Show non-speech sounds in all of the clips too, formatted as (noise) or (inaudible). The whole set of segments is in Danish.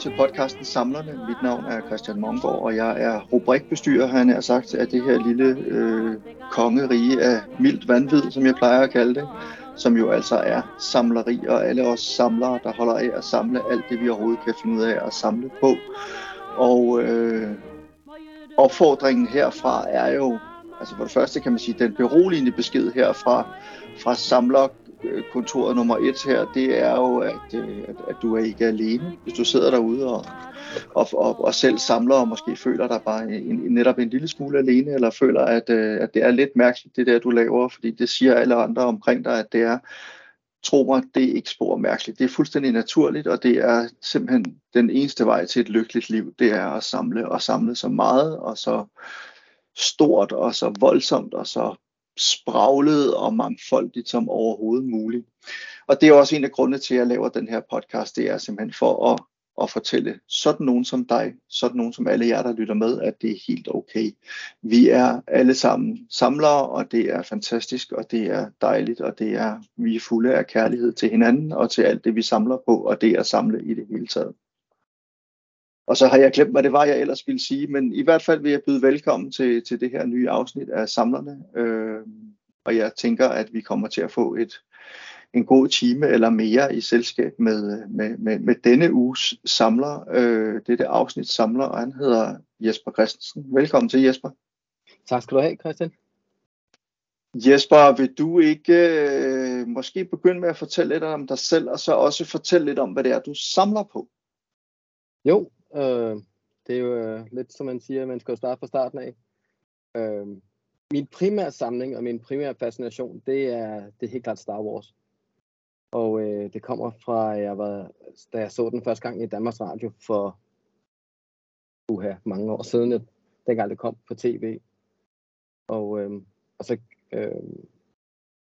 til podcasten Samlerne. Mit navn er Christian Mongård, og jeg er rubrikbestyrer, han er sagt, af det her lille øh, kongerige af mildt vanvid, som jeg plejer at kalde det, som jo altså er samleri, og alle os samlere, der holder af at samle alt det, vi overhovedet kan finde ud af at samle på. Og øh, opfordringen herfra er jo, altså for det første kan man sige, den beroligende besked herfra fra samler, Øh, kontoret nummer et her, det er jo, at, øh, at, at du er ikke alene. Hvis du sidder derude og, og, og, og selv samler og måske føler dig bare en, en, netop en lille smule alene, eller føler, at, øh, at det er lidt mærkeligt, det der, du laver, fordi det siger alle andre omkring dig, at det er, tro mig, det er ikke spor mærkeligt. Det er fuldstændig naturligt, og det er simpelthen den eneste vej til et lykkeligt liv, det er at samle og samle så meget og så stort og så voldsomt og så spraglet og mangfoldigt som overhovedet muligt. Og det er også en af grundene til, at jeg laver den her podcast, det er simpelthen for at, at fortælle sådan nogen som dig, sådan nogen som alle jer, der lytter med, at det er helt okay. Vi er alle sammen samlere, og det er fantastisk, og det er dejligt, og det er, vi er fulde af kærlighed til hinanden og til alt det, vi samler på, og det er at samle i det hele taget. Og så har jeg glemt, hvad det var, jeg ellers ville sige, men i hvert fald vil jeg byde velkommen til, til det her nye afsnit af Samlerne. Øh, og jeg tænker, at vi kommer til at få et, en god time eller mere i selskab med, med, med, med denne uges samler. Øh, det er det afsnit samler, og han hedder Jesper Christensen. Velkommen til Jesper. Tak skal du have, Christian. Jesper, vil du ikke øh, måske begynde med at fortælle lidt om dig selv, og så også fortælle lidt om, hvad det er, du samler på? Jo, øh, det er jo øh, lidt som man siger, man skal jo starte fra starten af. Øh, min primære samling og min primære fascination, det er, det er helt klart Star Wars. Og øh, det kommer fra, jeg var, da jeg så den første gang i Danmarks Radio for uha, mange år siden, jeg, dengang det kom på tv. Og, øh, og så øh,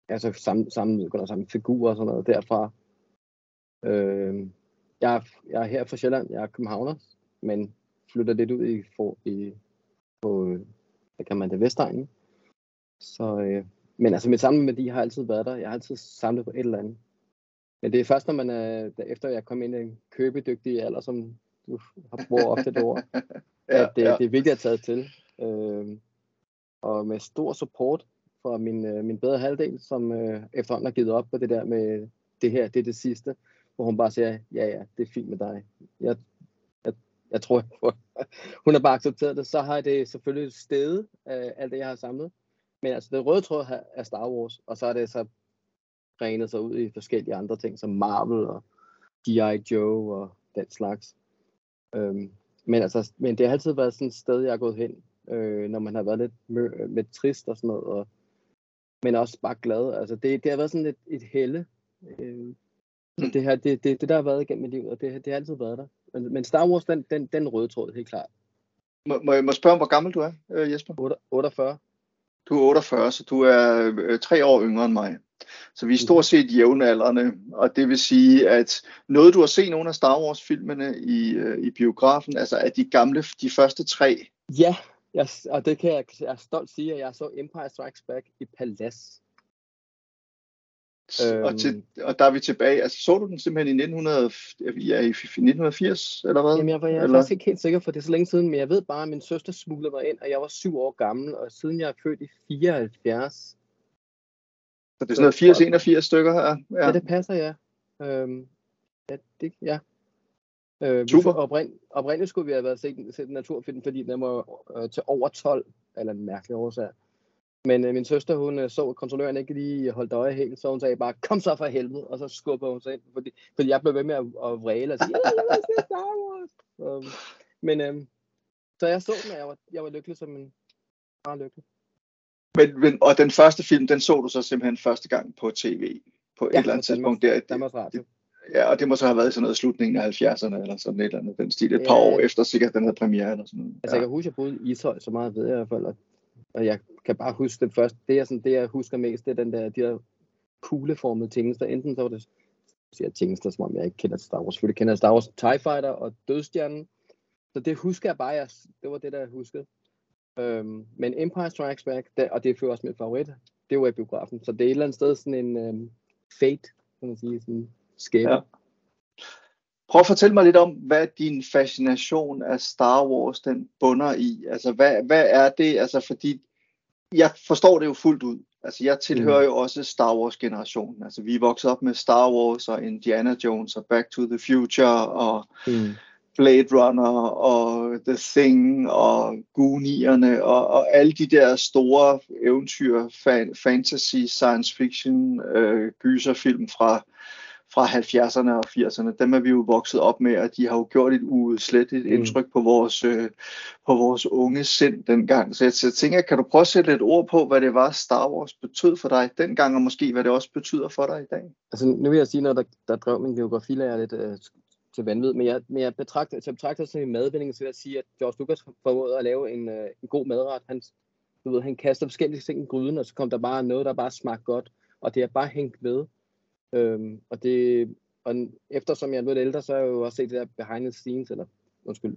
altså samme, samme, samme figurer og sådan noget derfra. Øh, jeg, er, jeg er her fra Sjælland, jeg er københavner, men flytter lidt ud i, for, i på, hvad kan man det, Vestegnen. Så, øh, men altså mit samling med de har altid været der. Jeg har altid samlet på et eller andet. Men det er først, når man er, efter jeg kom ind i en købedygtig alder, som du har brugt ofte det ord, (laughs) ja, at det, ja. det er vigtigt at tage til. Øh, og med stor support fra min, øh, min bedre halvdel, som øh, efterhånden har givet op på det der med, det her, det er det sidste, hvor hun bare siger, ja ja, det er fint med dig. Jeg, jeg, jeg tror, (laughs) hun har bare accepteret det. Så har det selvfølgelig stedet øh, alt det, jeg har samlet. Men altså, det røde tråd er Star Wars, og så er det så regnet sig ud i forskellige andre ting, som Marvel og G.I. Joe og den slags. Øhm, men, altså, men det har altid været sådan et sted, jeg er gået hen, øh, når man har været lidt med, med trist og sådan noget, og, men også bare glad. Altså, det, det har været sådan et, et helle. Øh, det, her, det, det, det, der har været igennem mit liv, og det, det har altid været der. Men, men Star Wars, den, den, den røde tråd, helt klart. Må, må jeg må spørge, hvor gammel du er, øh, Jesper? 48. Du er 48, så du er øh, tre år yngre end mig. Så vi er stort set jævnaldrende, og det vil sige, at noget du har set nogle af Star Wars-filmene i, øh, i biografen, altså er de gamle, de første tre? Ja, jeg, og det kan jeg, jeg er stolt sige, at jeg så Empire Strikes Back i Palace. Øhm, og, til, og der er vi tilbage. Altså, så du den simpelthen i, 1900, ja, i 1980, eller hvad? Jamen, jeg var, jeg er faktisk ikke helt sikker, for det er så længe siden, men jeg ved bare, at min søster smuglede mig ind, og jeg var syv år gammel, og siden jeg er født i 74. Så det er sådan noget 80-81 stykker her? Ja. ja, det passer, ja. Øhm, ja, det, ja. Øh, Super. Oprind, oprindeligt skulle vi have været set, set naturfilm, fordi den var øh, til over 12, eller en mærkelig årsag. Men øh, min søster, hun øh, så, at kontrolløren ikke lige holdt øje helt, så hun sagde bare, kom så for helvede, og så skubbede hun sig ind, fordi, fordi jeg blev ved med at, at vræle og sige, ja, os Star Wars. Um, men øh, så jeg så den, og jeg var, jeg var lykkelig som en meget lykkelig. Men, men, og den første film, den så du så simpelthen første gang på tv, på ja, et eller andet tidspunkt der. Danmarks Radio. Ja, og det må så have været sådan noget slutningen af 70'erne, eller sådan et eller andet, den stil, et par Ja. år efter sikkert den havde premiere, eller sådan noget. Altså, jeg kan huske, at jeg boede i Ishøj, så meget ved jeg i hvert fald, og, og jeg kan bare huske det første, det, jeg, sådan, det jeg husker mest, det er den der, de der kugleformede tingester. Enten så var det, siger tingester, som om jeg ikke kender Star Wars, selvfølgelig kender jeg Star Wars, TIE Fighter og Dødstjernen. Så det husker jeg bare, jeg, det var det, der jeg huskede. Øhm, men Empire Strikes Back, der, og det er også min favorit, det var i biografen. Så det er et eller andet sted sådan en øhm, fate, kan man sige, sådan skæbne. Ja. Prøv at fortælle mig lidt om, hvad din fascination af Star Wars den bunder i. Altså, hvad, hvad er det? Altså, fordi jeg forstår det jo fuldt ud. Altså, jeg tilhører mm. jo også Star Wars-generationen. Altså, vi er vokset op med Star Wars og Indiana Jones og Back to the Future og mm. Blade Runner og The Thing og Goonierne og, og alle de der store eventyr, fan, fantasy, science fiction, øh, gyserfilm fra fra 70'erne og 80'erne, dem er vi jo vokset op med, og de har jo gjort et uslettet mm. indtryk på vores, øh, på vores unge sind dengang. Så jeg, så jeg tænker, kan du prøve at sætte lidt ord på, hvad det var, Star Wars betød for dig dengang, og måske hvad det også betyder for dig i dag? Altså nu vil jeg sige noget, der, der drev min geografi er lidt øh, til vanvid, men jeg, men jeg betragter, jeg betragter som en madvinding, så vil jeg sige, at George Lucas formåede at lave en, øh, en god madret. Han, du ved, han kaster forskellige ting i gryden, og så kom der bare noget, der bare smagte godt, og det er bare hængt ved. Øhm, og det, og eftersom jeg er lidt ældre, så har jeg jo også set det der behind the scenes, eller undskyld,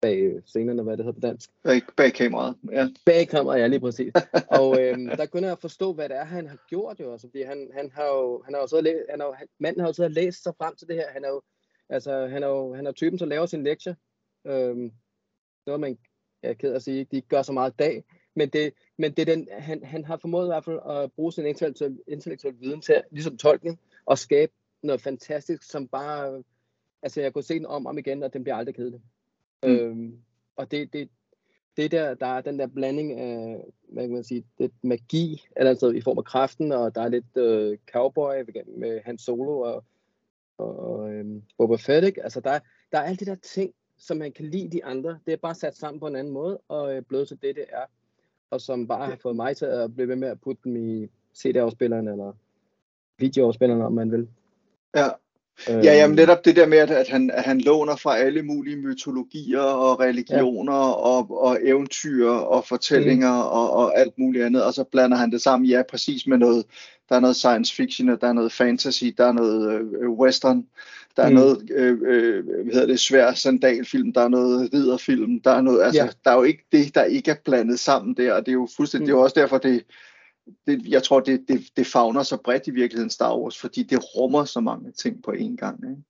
bag scenerne, hvad det hedder på dansk. Bag, bag kameraet, ja. Bag kameraet, ja, lige præcis. (laughs) og øhm, der kunne jeg forstå, hvad det er, han har gjort jo, altså, fordi han, han har jo, han har jo læst, han har, manden har jo så læst sig frem til det her, han er jo, altså, han er jo, han er typen, som laver sin lektie. Øhm, noget, man er ked at sige, de gør så meget dag, men det, men det er den, han, han har formået i hvert fald at bruge sin intellektuelle, intellektuel viden til, ligesom tolkning, og skabe noget fantastisk, som bare, altså jeg kunne se den om og om igen, og den bliver aldrig kedelig. Mm. Øhm, og det, det, det der, der er den der blanding af, hvad kan man sige, det magi, eller altså i form af kraften, og der er lidt øh, cowboy med hans solo og, og øhm, Boba Fett, ikke? Altså der, der er alle de der ting, som man kan lide de andre. Det er bare sat sammen på en anden måde, og øh, blevet til det, det er og som bare har fået mig til at blive ved med at putte dem i CD-afspilleren eller videoafspilleren, om man vil. Ja, Ja, jamen netop det der med, at han, at han låner fra alle mulige mytologier og religioner ja. og, og eventyr og fortællinger mm. og, og alt muligt andet, og så blander han det sammen, ja, præcis med noget, der er noget science fiction, og der er noget fantasy, der er noget øh, western, der er mm. noget, øh, øh, hvad hedder det, svær sandalfilm, der er noget ridderfilm, der er noget, altså, ja. der er jo ikke det, der ikke er blandet sammen der, og det er jo fuldstændig, mm. det er jo også derfor, det, det, jeg tror, det, det, det fagner så bredt i virkeligheden Star Wars, fordi det rummer så mange ting på én gang. Ikke?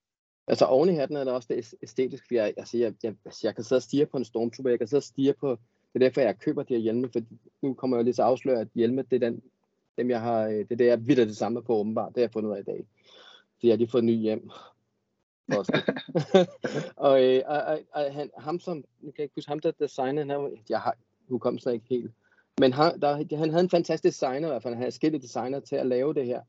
Altså oven i hatten er det også det æstetiske, jeg, altså, jeg, jeg, altså, jeg kan sidde og stige på en Stormtrooper, jeg kan sidde og stige på, det er derfor, jeg køber de her hjelme, for nu kommer jeg lige til at afsløre, at hjelme, det er den, dem, jeg har, det er det, jeg vidder det samme på åbenbart, det har jeg fundet ud af i dag. Så jeg har lige fået ny hjem. (laughs) og, øh, og, og, og, han, ham som, jeg kan ikke huske, ham der designede, han, jeg har hukommelsen ikke helt, men han, der, han havde en fantastisk designer i hvert fald, han havde skille designer til at lave det her.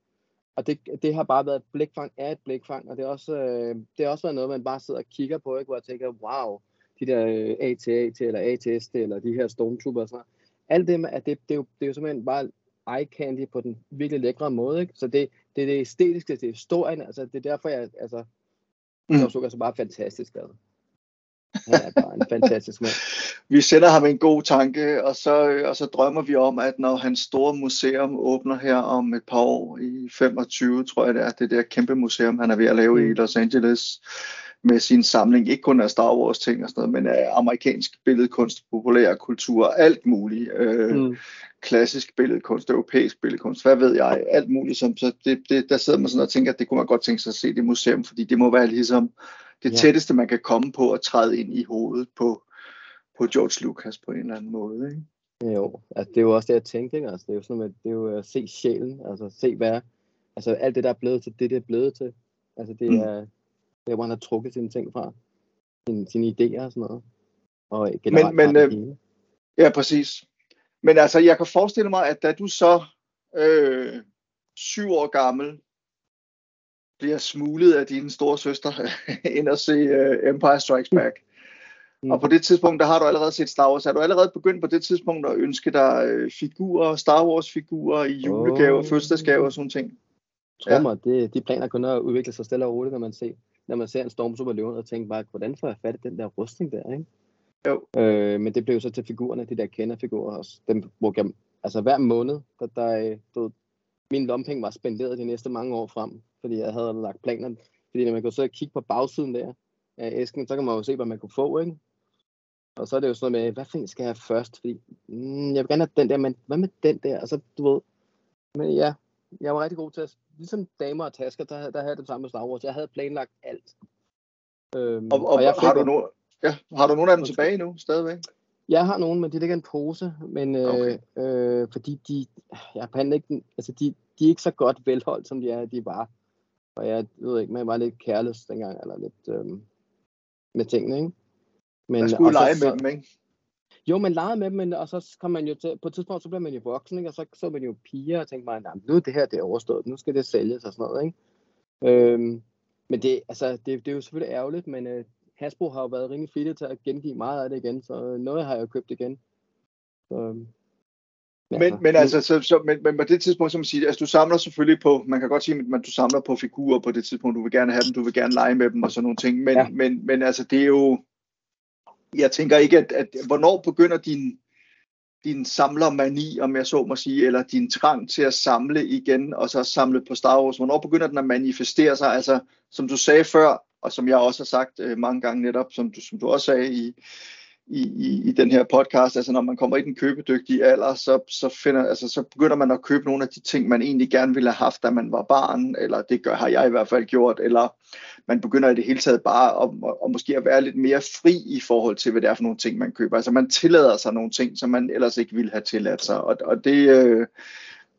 Og det, det har bare været et blikfang af et blikfang, og det har også, øh, det har også været noget, man bare sidder og kigger på, ikke? hvor jeg tænker, wow, de der øh, AT-AT eller ATS eller de her Stormtrooper og sådan noget. Alt det, at det, det, er jo, det er jo simpelthen bare eye candy på den virkelig lækre måde. Ikke? Så det, det er det æstetiske, det er historien, altså det er derfor, jeg, altså, mm. så er så bare fantastisk. Altså. Han er bare en (laughs) fantastisk mand. vi sender ham en god tanke, og så, og så drømmer vi om, at når hans store museum åbner her om et par år, i 25 tror jeg det er, det der kæmpe museum, han er ved at lave mm. i Los Angeles, med sin samling, ikke kun af Star Wars ting og sådan noget, men af amerikansk billedkunst, populær kultur, alt muligt. Øh, mm. Klassisk billedkunst, europæisk billedkunst, hvad ved jeg, alt muligt. Som, så det, det, der sidder man sådan og tænker, at det kunne man godt tænke sig at se det museum, fordi det må være ligesom det ja. tætteste, man kan komme på at træde ind i hovedet på, på George Lucas på en eller anden måde. Ikke? Jo, altså det er jo også det, jeg tænkte, ikke? Altså, det er jo sådan, at det er jo at se sjælen, altså se hvad, altså alt det, der er blevet til, det, det er blevet til. Altså det mm. er, det er, hvor han har trukket sine ting fra, sine, sine idéer og sådan noget. Og generelt men, men, øh, ja, præcis. Men altså, jeg kan forestille mig, at da du så øh, syv år gammel bliver smuglet af din store søster (laughs) ind og se uh, Empire Strikes Back. Mm. Og på det tidspunkt, der har du allerede set Star Wars. Er du allerede begyndt på det tidspunkt at ønske dig uh, figurer, Star Wars figurer i julegaver, oh. fødselsdagsgaver og sådan ting? Tror ja. mig, det, de planer kun at udvikle sig stille og roligt, når man ser, når man ser en Stormtrooper løve og tænker bare, hvordan får jeg fat i den der rustning der, ikke? Jo. Øh, men det blev så til figurerne, de der kenderfigurer også. Dem brugte jeg, altså hver måned, der, der, der min lompeng var spenderet de næste mange år frem fordi jeg havde lagt planer. Fordi når man kunne så kigge på bagsiden der af æsken, så kan man jo se, hvad man kunne få, ikke? Og så er det jo sådan noget med, hvad for en skal jeg have først? Fordi, mm, jeg vil gerne have den der, men hvad med den der? Altså, du ved. Men ja, jeg var rigtig god til at, ligesom damer og tasker, der, der havde jeg det samme med Star Wars. Jeg havde planlagt alt. Øhm, Og, og, og jeg har, du no, ja, har du nogle af dem tilbage nu, stadigvæk? Jeg har nogen, men de ligger i en pose, men øh, Okay. øh, fordi de, jeg kan ikke, altså de, de er ikke så godt velholdt, som de er, de var. Og jeg ved ikke, man var lidt kærløs dengang, eller lidt øh, med tingene, ikke? Men, Man skulle lege med dem, ikke? Jo, man legede med dem, men, og så kom man jo til, på et tidspunkt, så blev man jo voksen, ikke? og så så man jo piger og tænkte mig, "Nå, men nu er det her, det er overstået, nu skal det sælges og sådan noget, ikke? Øhm, men det, altså, det, det er jo selvfølgelig ærgerligt, men øh, Hasbro har jo været rimelig flittige til at gengive meget af det igen, så øh, noget har jeg jo købt igen. Så, øhm, Men, men altså, så, så, men, men på det tidspunkt, som man siger, altså du samler selvfølgelig på, man kan godt sige, at du samler på figurer på det tidspunkt, du vil gerne have dem, du vil gerne lege med dem og sådan nogle ting, men, ja. men, men altså det er jo, jeg tænker ikke, at, at hvornår begynder din, din samlermani, om jeg så må sige, eller din trang til at samle igen, og så samle på Star Wars, hvornår begynder den at manifestere sig, altså som du sagde før, og som jeg også har sagt øh, mange gange netop, som du, som du også sagde i, i, i, i den her podcast, altså når man kommer i den købedygtige alder, så, så, finder, altså, så begynder man at købe nogle af de ting, man egentlig gerne ville have haft, da man var barn, eller det gør, har jeg i hvert fald gjort, eller man begynder i det hele taget bare at, at, at måske at være lidt mere fri i forhold til, hvad det er for nogle ting, man køber. Altså man tillader sig nogle ting, som man ellers ikke ville have tilladt sig, og, og det... Øh,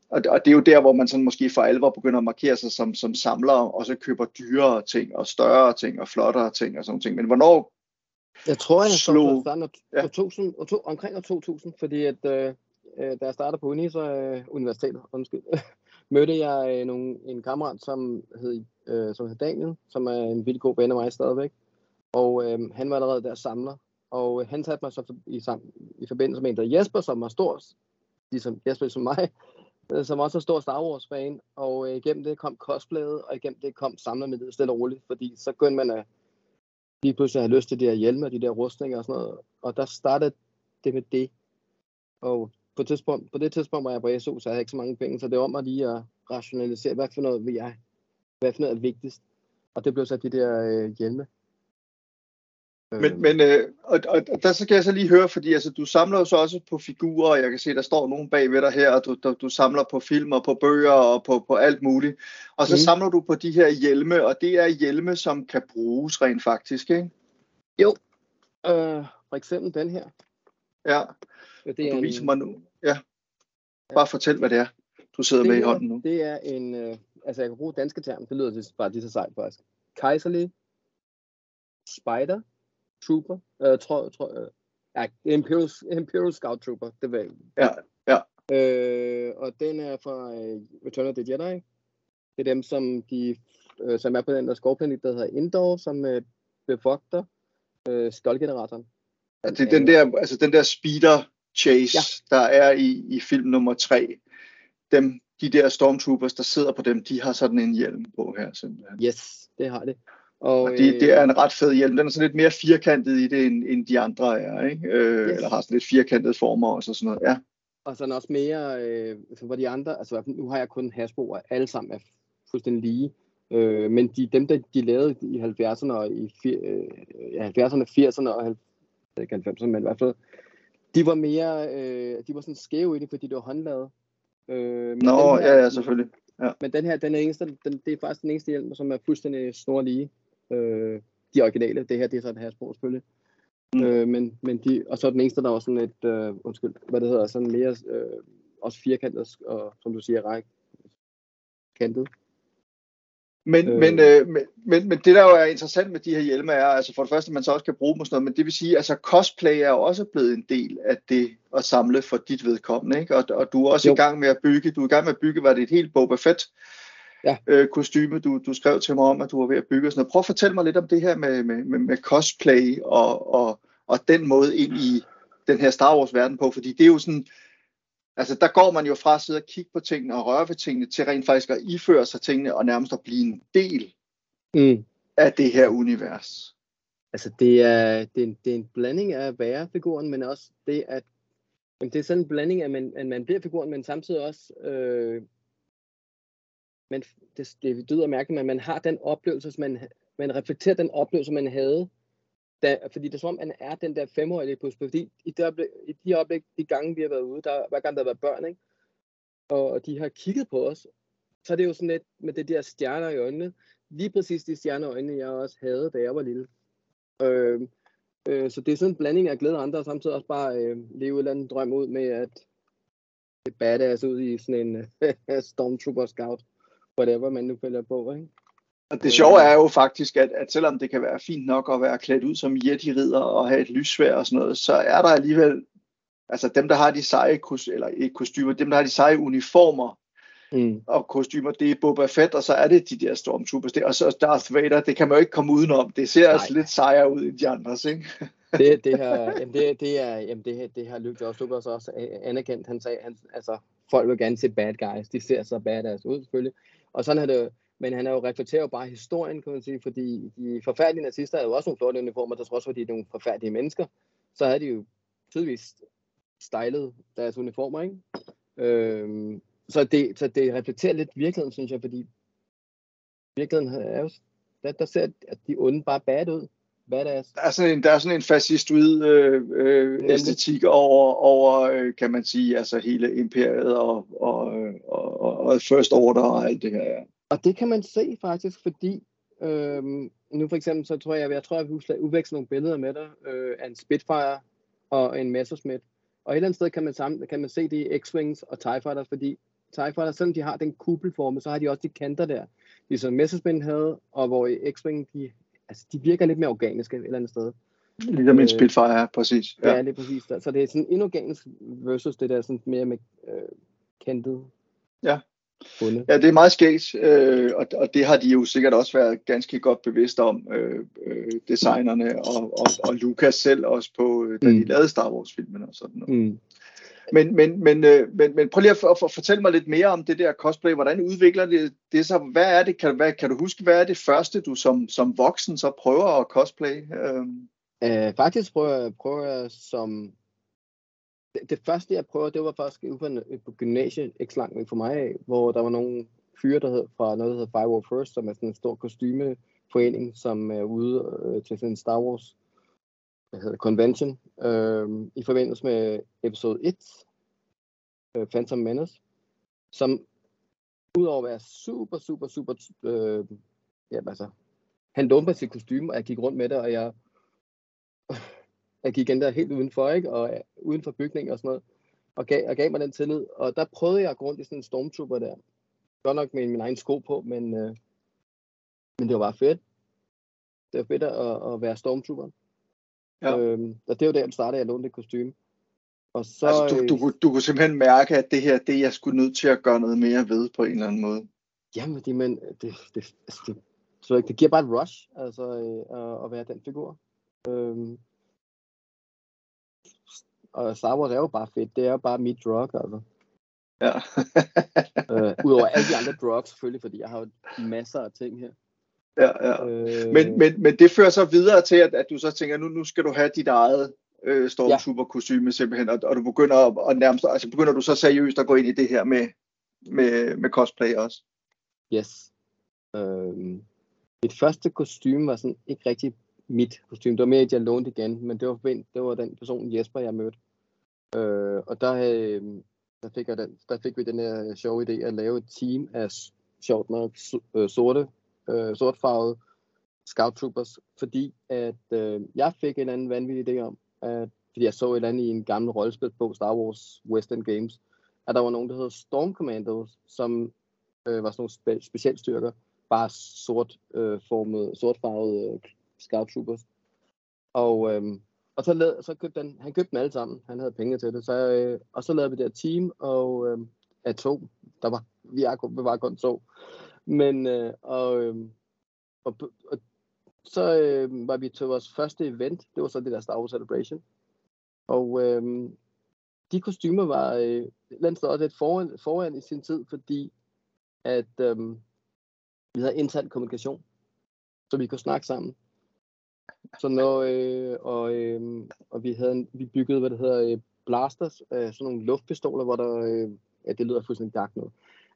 og, og det er jo der, hvor man sådan måske for alvor begynder at markere sig som, som samler, og så køber dyrere ting, og større ting, og flottere ting, og sådan ting. Men hvornår jeg tror, jeg slog- starten af, Ja. ja. 2000, og to, omkring år 2000, fordi at, øh, øh, da jeg startede på uni, så, øh, universitetet, undskyld, (laughs) mødte jeg øh, nogle, en kammerat, som hed, øh, som hed Daniel, som er en vildt god ven af mig stadigvæk. Og øh, han var allerede der samler. Og øh, han satte mig så i, sam, i forbindelse med en, der Jesper, som var stor, ligesom Jesper som mig, øh, som også er stor Star Wars-fan. Og øh, igennem det kom cosplayet, og igennem det kom samlermidlet stille og roligt, fordi så begyndte man at lige pludselig havde lyst til de her hjelme og de der rustninger og sådan noget. Og der startede det med det. Og på, tidspunkt, på det tidspunkt var jeg på SU, så jeg havde ikke så mange penge, så det var om at lige at rationalisere, hvad for noget vil jeg, hvad for noget er vigtigst. Og det blev så de der øh, hjelme. Men, men øh, og, og, og der så kan jeg så lige høre, fordi altså, du samler jo så også på figurer, og jeg kan se, der står nogen bag ved dig her, og du, du, du samler på film og på bøger og på, på alt muligt. Og så mm. samler du på de her hjelme, og det er hjelme, som kan bruges rent faktisk, ikke? øh, for eksempel den her. Ja, Det det er du en- viser mig nu. Ja. Bare fortæl, hvad det er, du sidder med i her, hånden nu. Det er en, øh, altså jeg kan bruge danske term, det lyder bare lige så sejt faktisk. Kejserlig Spider Trooper, øh, tror, tror, øh, ja, Imperial, Imperial Scout Trooper, det var Ja, ja. Øh, og den er fra øh, Return of the Jedi. Det er dem, som, de, øh, som er på den der skovplanet, der hedder Endor, som øh, bevogter øh, skjoldgeneratoren. Ja, det er den der, altså den der speeder chase, ja. der er i, i film nummer tre. Dem, de der stormtroopers, der sidder på dem, de har sådan en hjelm på her simpelthen. Yes, det har det. Og, Og det, øh, det er en ret fed hjelm. Den er sådan lidt mere firkantet i det, end, end de andre er, ikke? Øh, Yes. Eller har sådan lidt firkantede former og så sådan noget. Ja, Og så er den også mere, øh, hvor de andre, altså nu har jeg kun Hasbro, og alle sammen er fuldstændig lige. Øh, men de, dem, der de lavede i 70'erne og i øh, ja, 70'erne, 80'erne og 90'erne, ikke 90'erne, men i hvert fald, de var mere, øh, de var sådan skæve i det, fordi det var håndlavet. Øh, Nå, her, ja, ja, selvfølgelig. Men den her, den er eneste, den, det er faktisk den eneste hjelm, som er fuldstændig snorlige. Øh, de originale, det her, det er så et Hasbro selvfølgelig. Mm. Øh, men, men de, og så den eneste, der var sådan et, øh, undskyld, hvad det hedder, sådan mere, øh, også firkantet, og som du siger, ræk, kantet. Men, Øh. men, øh, men, men, men det der jo er interessant med de her hjelme er, altså for det første, man så også kan bruge dem og sådan noget, men det vil sige, altså cosplay er jo også blevet en del af det at samle for dit vedkommende, ikke? Og, og du er også. Jo. i gang med at bygge, du er i gang med at bygge, var det et helt Boba Fett Ja. øh, kostyme, du, du skrev til mig om, at du var ved at bygge og sådan noget. Prøv at fortælle mig lidt om det her med, med, med, med cosplay og, og, og den måde ind i den her Star Wars verden på, fordi det er jo sådan, altså der går man jo fra at sidde og kigge på tingene og røre ved tingene, til rent faktisk at iføre sig tingene og nærmest at blive en del Mm. af det her univers. Altså, det er, det, er en, det er en blanding af at være figuren, men også det at, men det er sådan en blanding af, at man, at man bliver figuren, men samtidig også, øh, man, det, det lyder mærkeligt, men man har den oplevelse, man, man reflekterer den oplevelse, man havde da, fordi det er som om, man er den der femårige lige pludselig. Fordi i, det øjeblik, i de øjeblik, de gange, vi har været ude, der, hver gang der har været børn, ikke? og de har kigget på os, så er det jo sådan lidt med det der stjerner i øjnene. Lige præcis de stjerner i øjnene, jeg også havde, da jeg var lille. Øh, øh, så det er sådan en blanding af glæde og andre, og samtidig også bare øh, leve et eller andet drøm ud med, at badass ud i sådan en (laughs) Stormtrooper Scout, whatever man nu følger på, ikke? Og det sjove er jo faktisk, at, at selvom det kan være fint nok at være klædt ud som Yeti-ridder og have et lyssvær og sådan noget, så er der alligevel, altså dem, der har de seje, eller ikke kostymer, dem, der har de seje uniformer mm. og kostymer, det er Boba Fett, og så er det de der Stormtroopers, det, og så Darth Vader, det kan man jo ikke komme udenom. Det ser Nej. altså lidt sejere ud end de andres, ikke? (laughs) det, det her, jamen det, det er, jamen det, det har Luke George Lucas også anerkendt. Han sagde, han, altså, folk vil gerne se bad guys. De ser så badass ud, selvfølgelig. Og sådan har det men han er jo reflekterer jo bare historien, kan man sige, fordi de forfærdelige nazister havde jo også nogle flotte uniformer, der trods for, at de er nogle forfærdelige mennesker, så havde de jo tydeligvis stylet deres uniformer, ikke? Øhm, så, det, så det reflekterer lidt virkeligheden, synes jeg, fordi virkeligheden er jo, der, der ser at de onde bare bad ud. Badass. Der er sådan en, der er sådan en fascistoid øh, øh, æstetik over, over øh, kan man sige, altså hele imperiet og, og, og First Order og alt det her. Og det kan man se faktisk, fordi øhm, nu for eksempel, så tror jeg, jeg tror, jeg vil udveksle nogle billeder med dig øh, af en Spitfire og en Messerschmitt. Og et eller andet sted kan man, sammen, kan man se det i X-Wings og TIE Fighter, fordi TIE Fighter, selvom de har den kuppelform, så har de også de kanter der, ligesom Messerschmitt havde, og hvor i X-Wing, de, altså, de virker lidt mere organiske et eller andet sted. Ligesom en øh, Spitfire, er, præcis. Ja, ja lige præcis. Så det er sådan inorganisk versus det der sådan mere med øh, kantet. Ja. Fundet. Ja, det er meget skægt, øh, og, og det har de jo sikkert også været ganske godt bevidste om, øh, øh, designerne og, og, og Lucas selv også på, øh, da mm. de lavede Star Wars-filmen og sådan noget. Mm. Men, men, men, øh, men, men prøv lige at, at, at fortælle mig lidt mere om det der cosplay. Hvordan udvikler det, det så? Hvad er det? Kan, hvad, kan du huske, hvad er det første, du som, som voksen så prøver at cosplay? Øh. Øh, faktisk prøver prøver jeg som det, det første, jeg prøvede, det var faktisk ude på gymnasiet, ikke så langt mig hvor der var nogle fyre, der hed, fra noget, der hedder Firewall First, som er sådan en stor kostymeforening, som er ude øh, til sådan en Star Wars hvad hedder, convention, øh, i forbindelse med episode 1, øh, Phantom Menace, som udover at være super, super, super, øh, ja, altså, han dumpede sit kostume, og jeg gik rundt med det, og jeg jeg gik der helt udenfor, ikke? og uh, uden for bygningen og sådan noget, og gav, og gav mig den tillid. Og der prøvede jeg at gå rundt i sådan en stormtrooper der. Godt nok med min egen sko på, men, uh, men det var bare fedt. Det var fedt at, at være stormtrooper. Ja. Øhm, og det var der, jeg startede, jeg lånte det kostume. Og så, altså, du, du, du kunne simpelthen mærke, at det her, det jeg skulle nødt til at gøre noget mere ved på en eller anden måde. Jamen, det, men, det, det, altså, det, så det giver bare et rush, altså øh, at, at være den figur. Øhm, og Star Wars er jo bare fedt. Det er jo bare mit drug, altså. Ja. (laughs) øh, Udover alle de andre drugs, selvfølgelig, fordi jeg har jo masser af ting her. Ja, ja. Øh... Men, men, men det fører så videre til, at, at du så tænker, nu, nu skal du have dit eget øh, Stormtrooper-kostyme simpelthen, og, og du begynder at, at nærmest, altså begynder du så seriøst at gå ind i det her med, med, med cosplay også? Yes. Øh, mit første kostume var sådan ikke rigtig mit kostume. Det var mere, at jeg lånte igen, men det var, det var den person Jesper, jeg mødte. Øh, og der, øh, der, fik jeg den, der fik vi den her øh, sjove idé at lave et team af sjovt nok øh, sorte, øh, sortfarvede scout troopers, fordi at øh, jeg fik en anden vanvittig idé om, at, fordi jeg så et eller andet i en gammel rollespilsbog, Star Wars Western Games, at der var nogen, der hedder Storm Commandos, som øh, var sådan nogle spe- specialstyrker, bare sort øh, formet, sortfarvede øh, Scout Troopers. Og, øhm, og så, lad, så købte han, han købte dem alle sammen. Han havde penge til det. Så, øh, og så lavede vi det her team og, øh, af to. Der var, vi, er, vi var kun to. Men, øh, og, øh, og, og, så øh, var vi til vores første event. Det var så det der Star Wars Celebration. Og øh, de kostymer var øh, et også lidt foran, foran i sin tid, fordi at øh, vi havde intern kommunikation, så vi kunne snakke sammen. Så noget, øh, og, øh, og vi, havde, vi byggede, hvad det hedder, øh, blasters, øh, sådan nogle luftpistoler, hvor der, øh, ja, det lyder fuldstændig dark noget,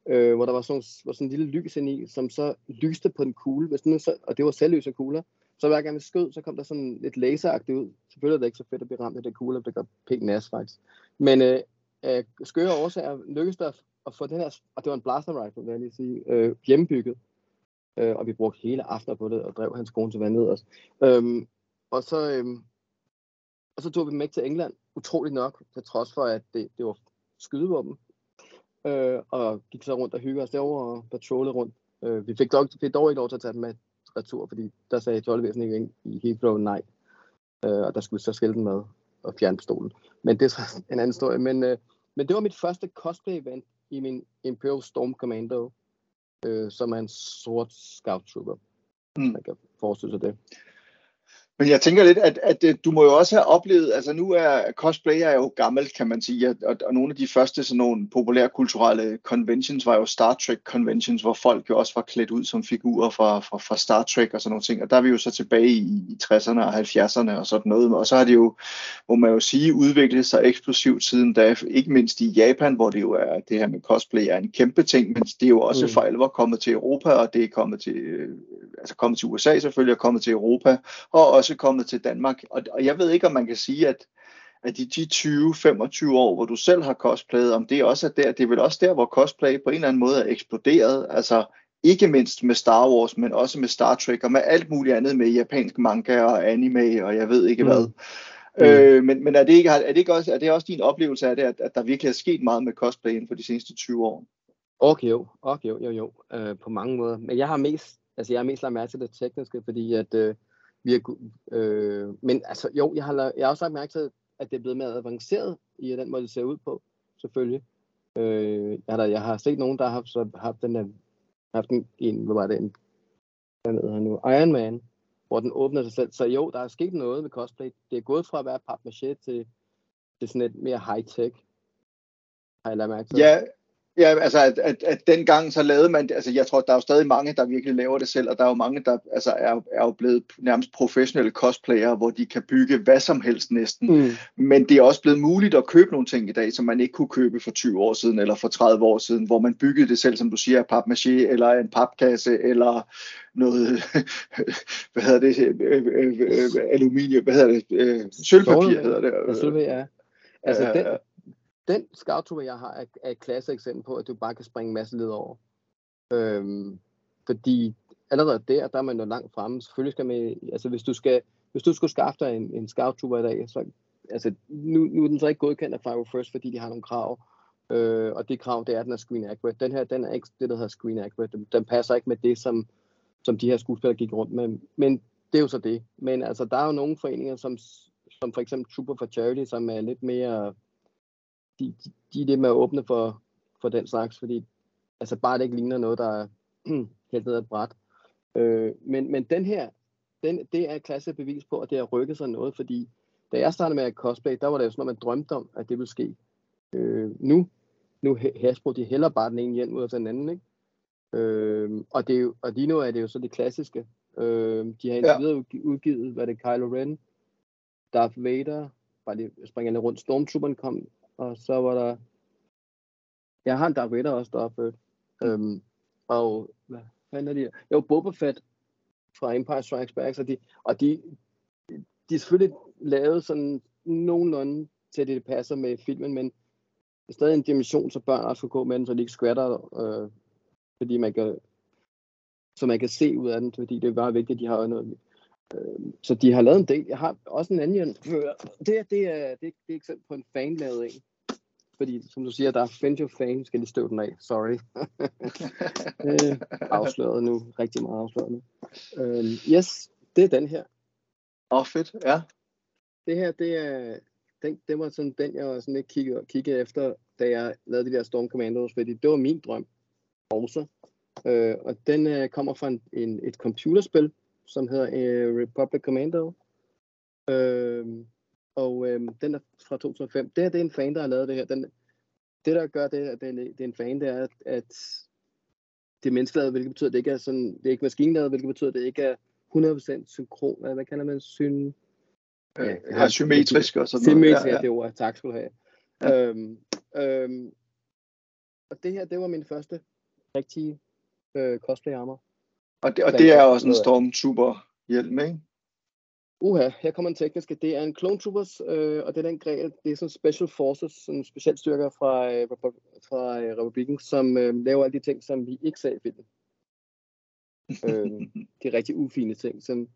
øh, hvor der var sådan, var sådan en lille lys ind i, som så lyste på en kugle, hvis den så, og det var selvløse kugler, Så hver gang vi skød, så kom der sådan lidt laseragtigt ud. Selvfølgelig er det ikke så fedt at blive ramt af det kugle, det gør pænt nas faktisk. Men øh, øh, skøre årsager lykkedes der at få den her, og det var en blaster rifle, vil jeg lige sige, øh, hjemmebygget. Øh, og vi brugte hele aften på det, og drev hans kone til vandet også. Øhm, og så, øhm, og så tog vi dem til England, utroligt nok, til trods for, at det, det var skydevåben. Øh, og gik så rundt og hyggede os derovre og patrollede rundt. Øh, vi fik dog, fik dog ikke lov til at tage dem med retur, fordi der sagde tolvvæsenet ikke i Heathrow nej. Øh, og der skulle vi så skille den med og fjerne pistolen. Men det er så (laughs) en anden historie. Men, øh, men det var mit første cosplay-event i min Imperial Storm Commando, øh, som er en sort scout trooper. Mm. Man kan forestille sig det. Men jeg tænker lidt, at, at, at du må jo også have oplevet, altså nu er cosplay er jo gammelt, kan man sige, og, og nogle af de første sådan nogle populære kulturelle conventions var jo Star Trek conventions, hvor folk jo også var klædt ud som figurer fra, fra, fra Star Trek og sådan nogle ting, og der er vi jo så tilbage i, i 60'erne og 70'erne og sådan noget, og så har det jo, må man jo sige, udviklet sig eksplosivt siden da, ikke mindst i Japan, hvor det jo er, det her med cosplay er en kæmpe ting, men det er jo også mm. for alvor kommet til Europa, og det er kommet til, altså kommet til USA selvfølgelig, og kommet til Europa, og også kommet til Danmark. Og, og jeg ved ikke, om man kan sige, at, at de, de 20-25 år, hvor du selv har cosplayet, om det også er der, det er vel også der, hvor cosplay på en eller anden måde er eksploderet. Altså ikke mindst med Star Wars, men også med Star Trek og med alt muligt andet med japansk manga og anime og jeg ved ikke mm. hvad. Mm. Øh, men men er, det ikke, er, det ikke også, er det også din oplevelse af det, at, at der virkelig er sket meget med cosplay inden for de seneste 20 år? Okay, jo, okay, jo, jo, jo. Øh, på mange måder. Men jeg har mest, altså jeg har mest lagt mærke til det tekniske, fordi at øh, vi har, øh, men altså, jo, jeg har, jeg har også lagt mærke til, at det er blevet mere avanceret i den måde, det ser ud på, selvfølgelig. Øh, jeg, har, jeg har set nogen, der har haft, så, haft den der, haft en, en, hvad var det, en, hvad hedder han nu, Iron Man, hvor den åbner sig selv. Så jo, der er sket noget med cosplay. Det er gået fra at være papmaché til, til sådan et mere high-tech. Har jeg lagt mærke til? Ja, Ja, altså at, at, at dengang så lavede man det, altså jeg tror, der er jo stadig mange, der virkelig laver det selv, og der er jo mange, der altså, er, er jo blevet nærmest professionelle cosplayere, hvor de kan bygge hvad som helst næsten. Mm. Men det er også blevet muligt at købe nogle ting i dag, som man ikke kunne købe for 20 år siden, eller for 30 år siden, hvor man byggede det selv, som du siger, papmaché, eller en papkasse, eller noget, (laughs) hvad hedder det, øh, øh, øh, aluminium, hvad hedder det, sølvpapir hedder det. Sølvpapir, ja. Altså, den, den scout jeg har, er, er et klasse eksempel på, at du bare kan springe en masse led over. Øhm, fordi allerede der, der er man jo langt fremme. Selvfølgelig skal man, altså hvis du skal, hvis du skulle skaffe dig en, en scout i dag, så, altså nu, nu er den så ikke godkendt af Fire First, fordi de har nogle krav. Øh, og det krav, det er, at den er screen accurate. Den her, den er ikke det, der hedder screen accurate. Den, den passer ikke med det, som, som de her skuespillere gik rundt med. Men det er jo så det. Men altså, der er jo nogle foreninger, som, som for eksempel Super for Charity, som er lidt mere de, de, de er lidt mere åbne for, for den slags, fordi altså bare det ikke ligner noget, der er (clears throat) helt ned ad bræt. Øh, men, men den her, den, det er et klasse bevis på, at det har rykket sig noget, fordi da jeg startede med at cosplay, der var det jo sådan noget, man drømte om, at det ville ske. Øh, nu, nu Hasbro, de hælder bare den ene hjem ud af den anden, ikke? Øh, og, det er jo, og lige nu er det jo så det klassiske. Øh, de har indtil ja. videre udgivet, hvad det er, Kylo Ren, Darth Vader, bare lige springende rundt, Stormtrooperen kom og så var der, jeg har en Darth Vader også deroppe, mm. øhm, og hvad fanden er de Jo, Boba Fett fra Empire Strikes Back, og de, og de, de er selvfølgelig lavet sådan nogenlunde til, at det passer med filmen, men det er stadig en dimension, så børn også skal gå med den, så de ikke skvatter, øh, fordi man kan, så man kan se ud af den, fordi det er bare vigtigt, at de har noget. Øh, så de har lavet en del. Jeg har også en anden, det, det, er, det, er, det er eksempel på en fan lavet en fordi som du siger, der er Fenjo fan, skal lige støve den af, sorry. (laughs) øh, afsløret nu, rigtig meget afsløret nu. Øh, yes, det er den her. Åh, oh, fedt, ja. Det her, det er, den, det var sådan den, jeg sådan lidt kiggede, kiggede efter, da jeg lavede de der Storm Commandos, fordi det var min drøm også. Øh, og den øh, kommer fra en, en, et computerspil, som hedder øh, Republic Commando. Øh, og øh, den er fra 2005. Det her, det er en fan, der har lavet det her. Den, det, der gør det, at det er, det er en fan, det er, at, at det er menneskelavet, hvilket betyder, at det ikke er, sådan, det er ikke maskinlavet, hvilket betyder, at det ikke er 100% synkron. Hvad, hvad kalder man? Syn... Ja, jeg har symmetrisk og sådan noget. Symmetrisk, ja, ja. det ord. Tak skal du have. Ja. Øhm, øhm, og det her, det var min første rigtige øh, cosplay armor. Og det, og det er også en Stormtrooper hjelm, ikke? Uha, her kommer en teknisk. Det er en Clone Troopers, øh, og det er den grej, det er sådan Special Forces, sådan specialstyrker fra, øh, fra øh, Republiken, som øh, laver alle de ting, som vi ikke ser i filmen. øh, (laughs) de rigtig ufine ting, som en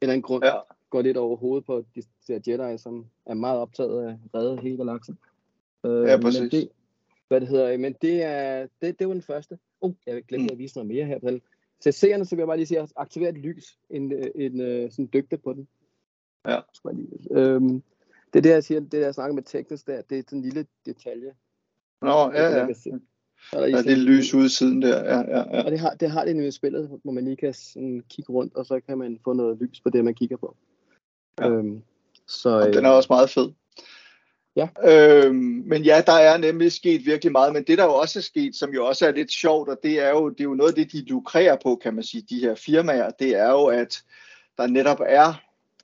eller anden grund ja. går lidt over hovedet på de der Jedi, som er meget optaget af at redde hele galaksen. Øh, ja, præcis. Men det, hvad det hedder, men det er, det, det var den første. Oh, jeg glemte mm. at vise noget mere her på den. Til seerne, så vil jeg bare lige sige, at aktivere et lys, en, en, en øh, sådan dygte på den. Ja. Øhm, det er det, jeg siger, det der jeg snakker med teknisk der, det er en lille detalje. Nå, ja, ja. Der er, ja, det lys ude siden der, ja, ja, ja. Og det har, det har det i spillet, hvor man lige kan sådan kigge rundt, og så kan man få noget lys på det, man kigger på. Ja. Øhm, så, og den er også meget fed. Ja. Øhm, men ja, der er nemlig sket virkelig meget, men det der jo også er sket, som jo også er lidt sjovt, og det er jo, det er jo noget af det, de lukrerer på, kan man sige, de her firmaer, det er jo, at der netop er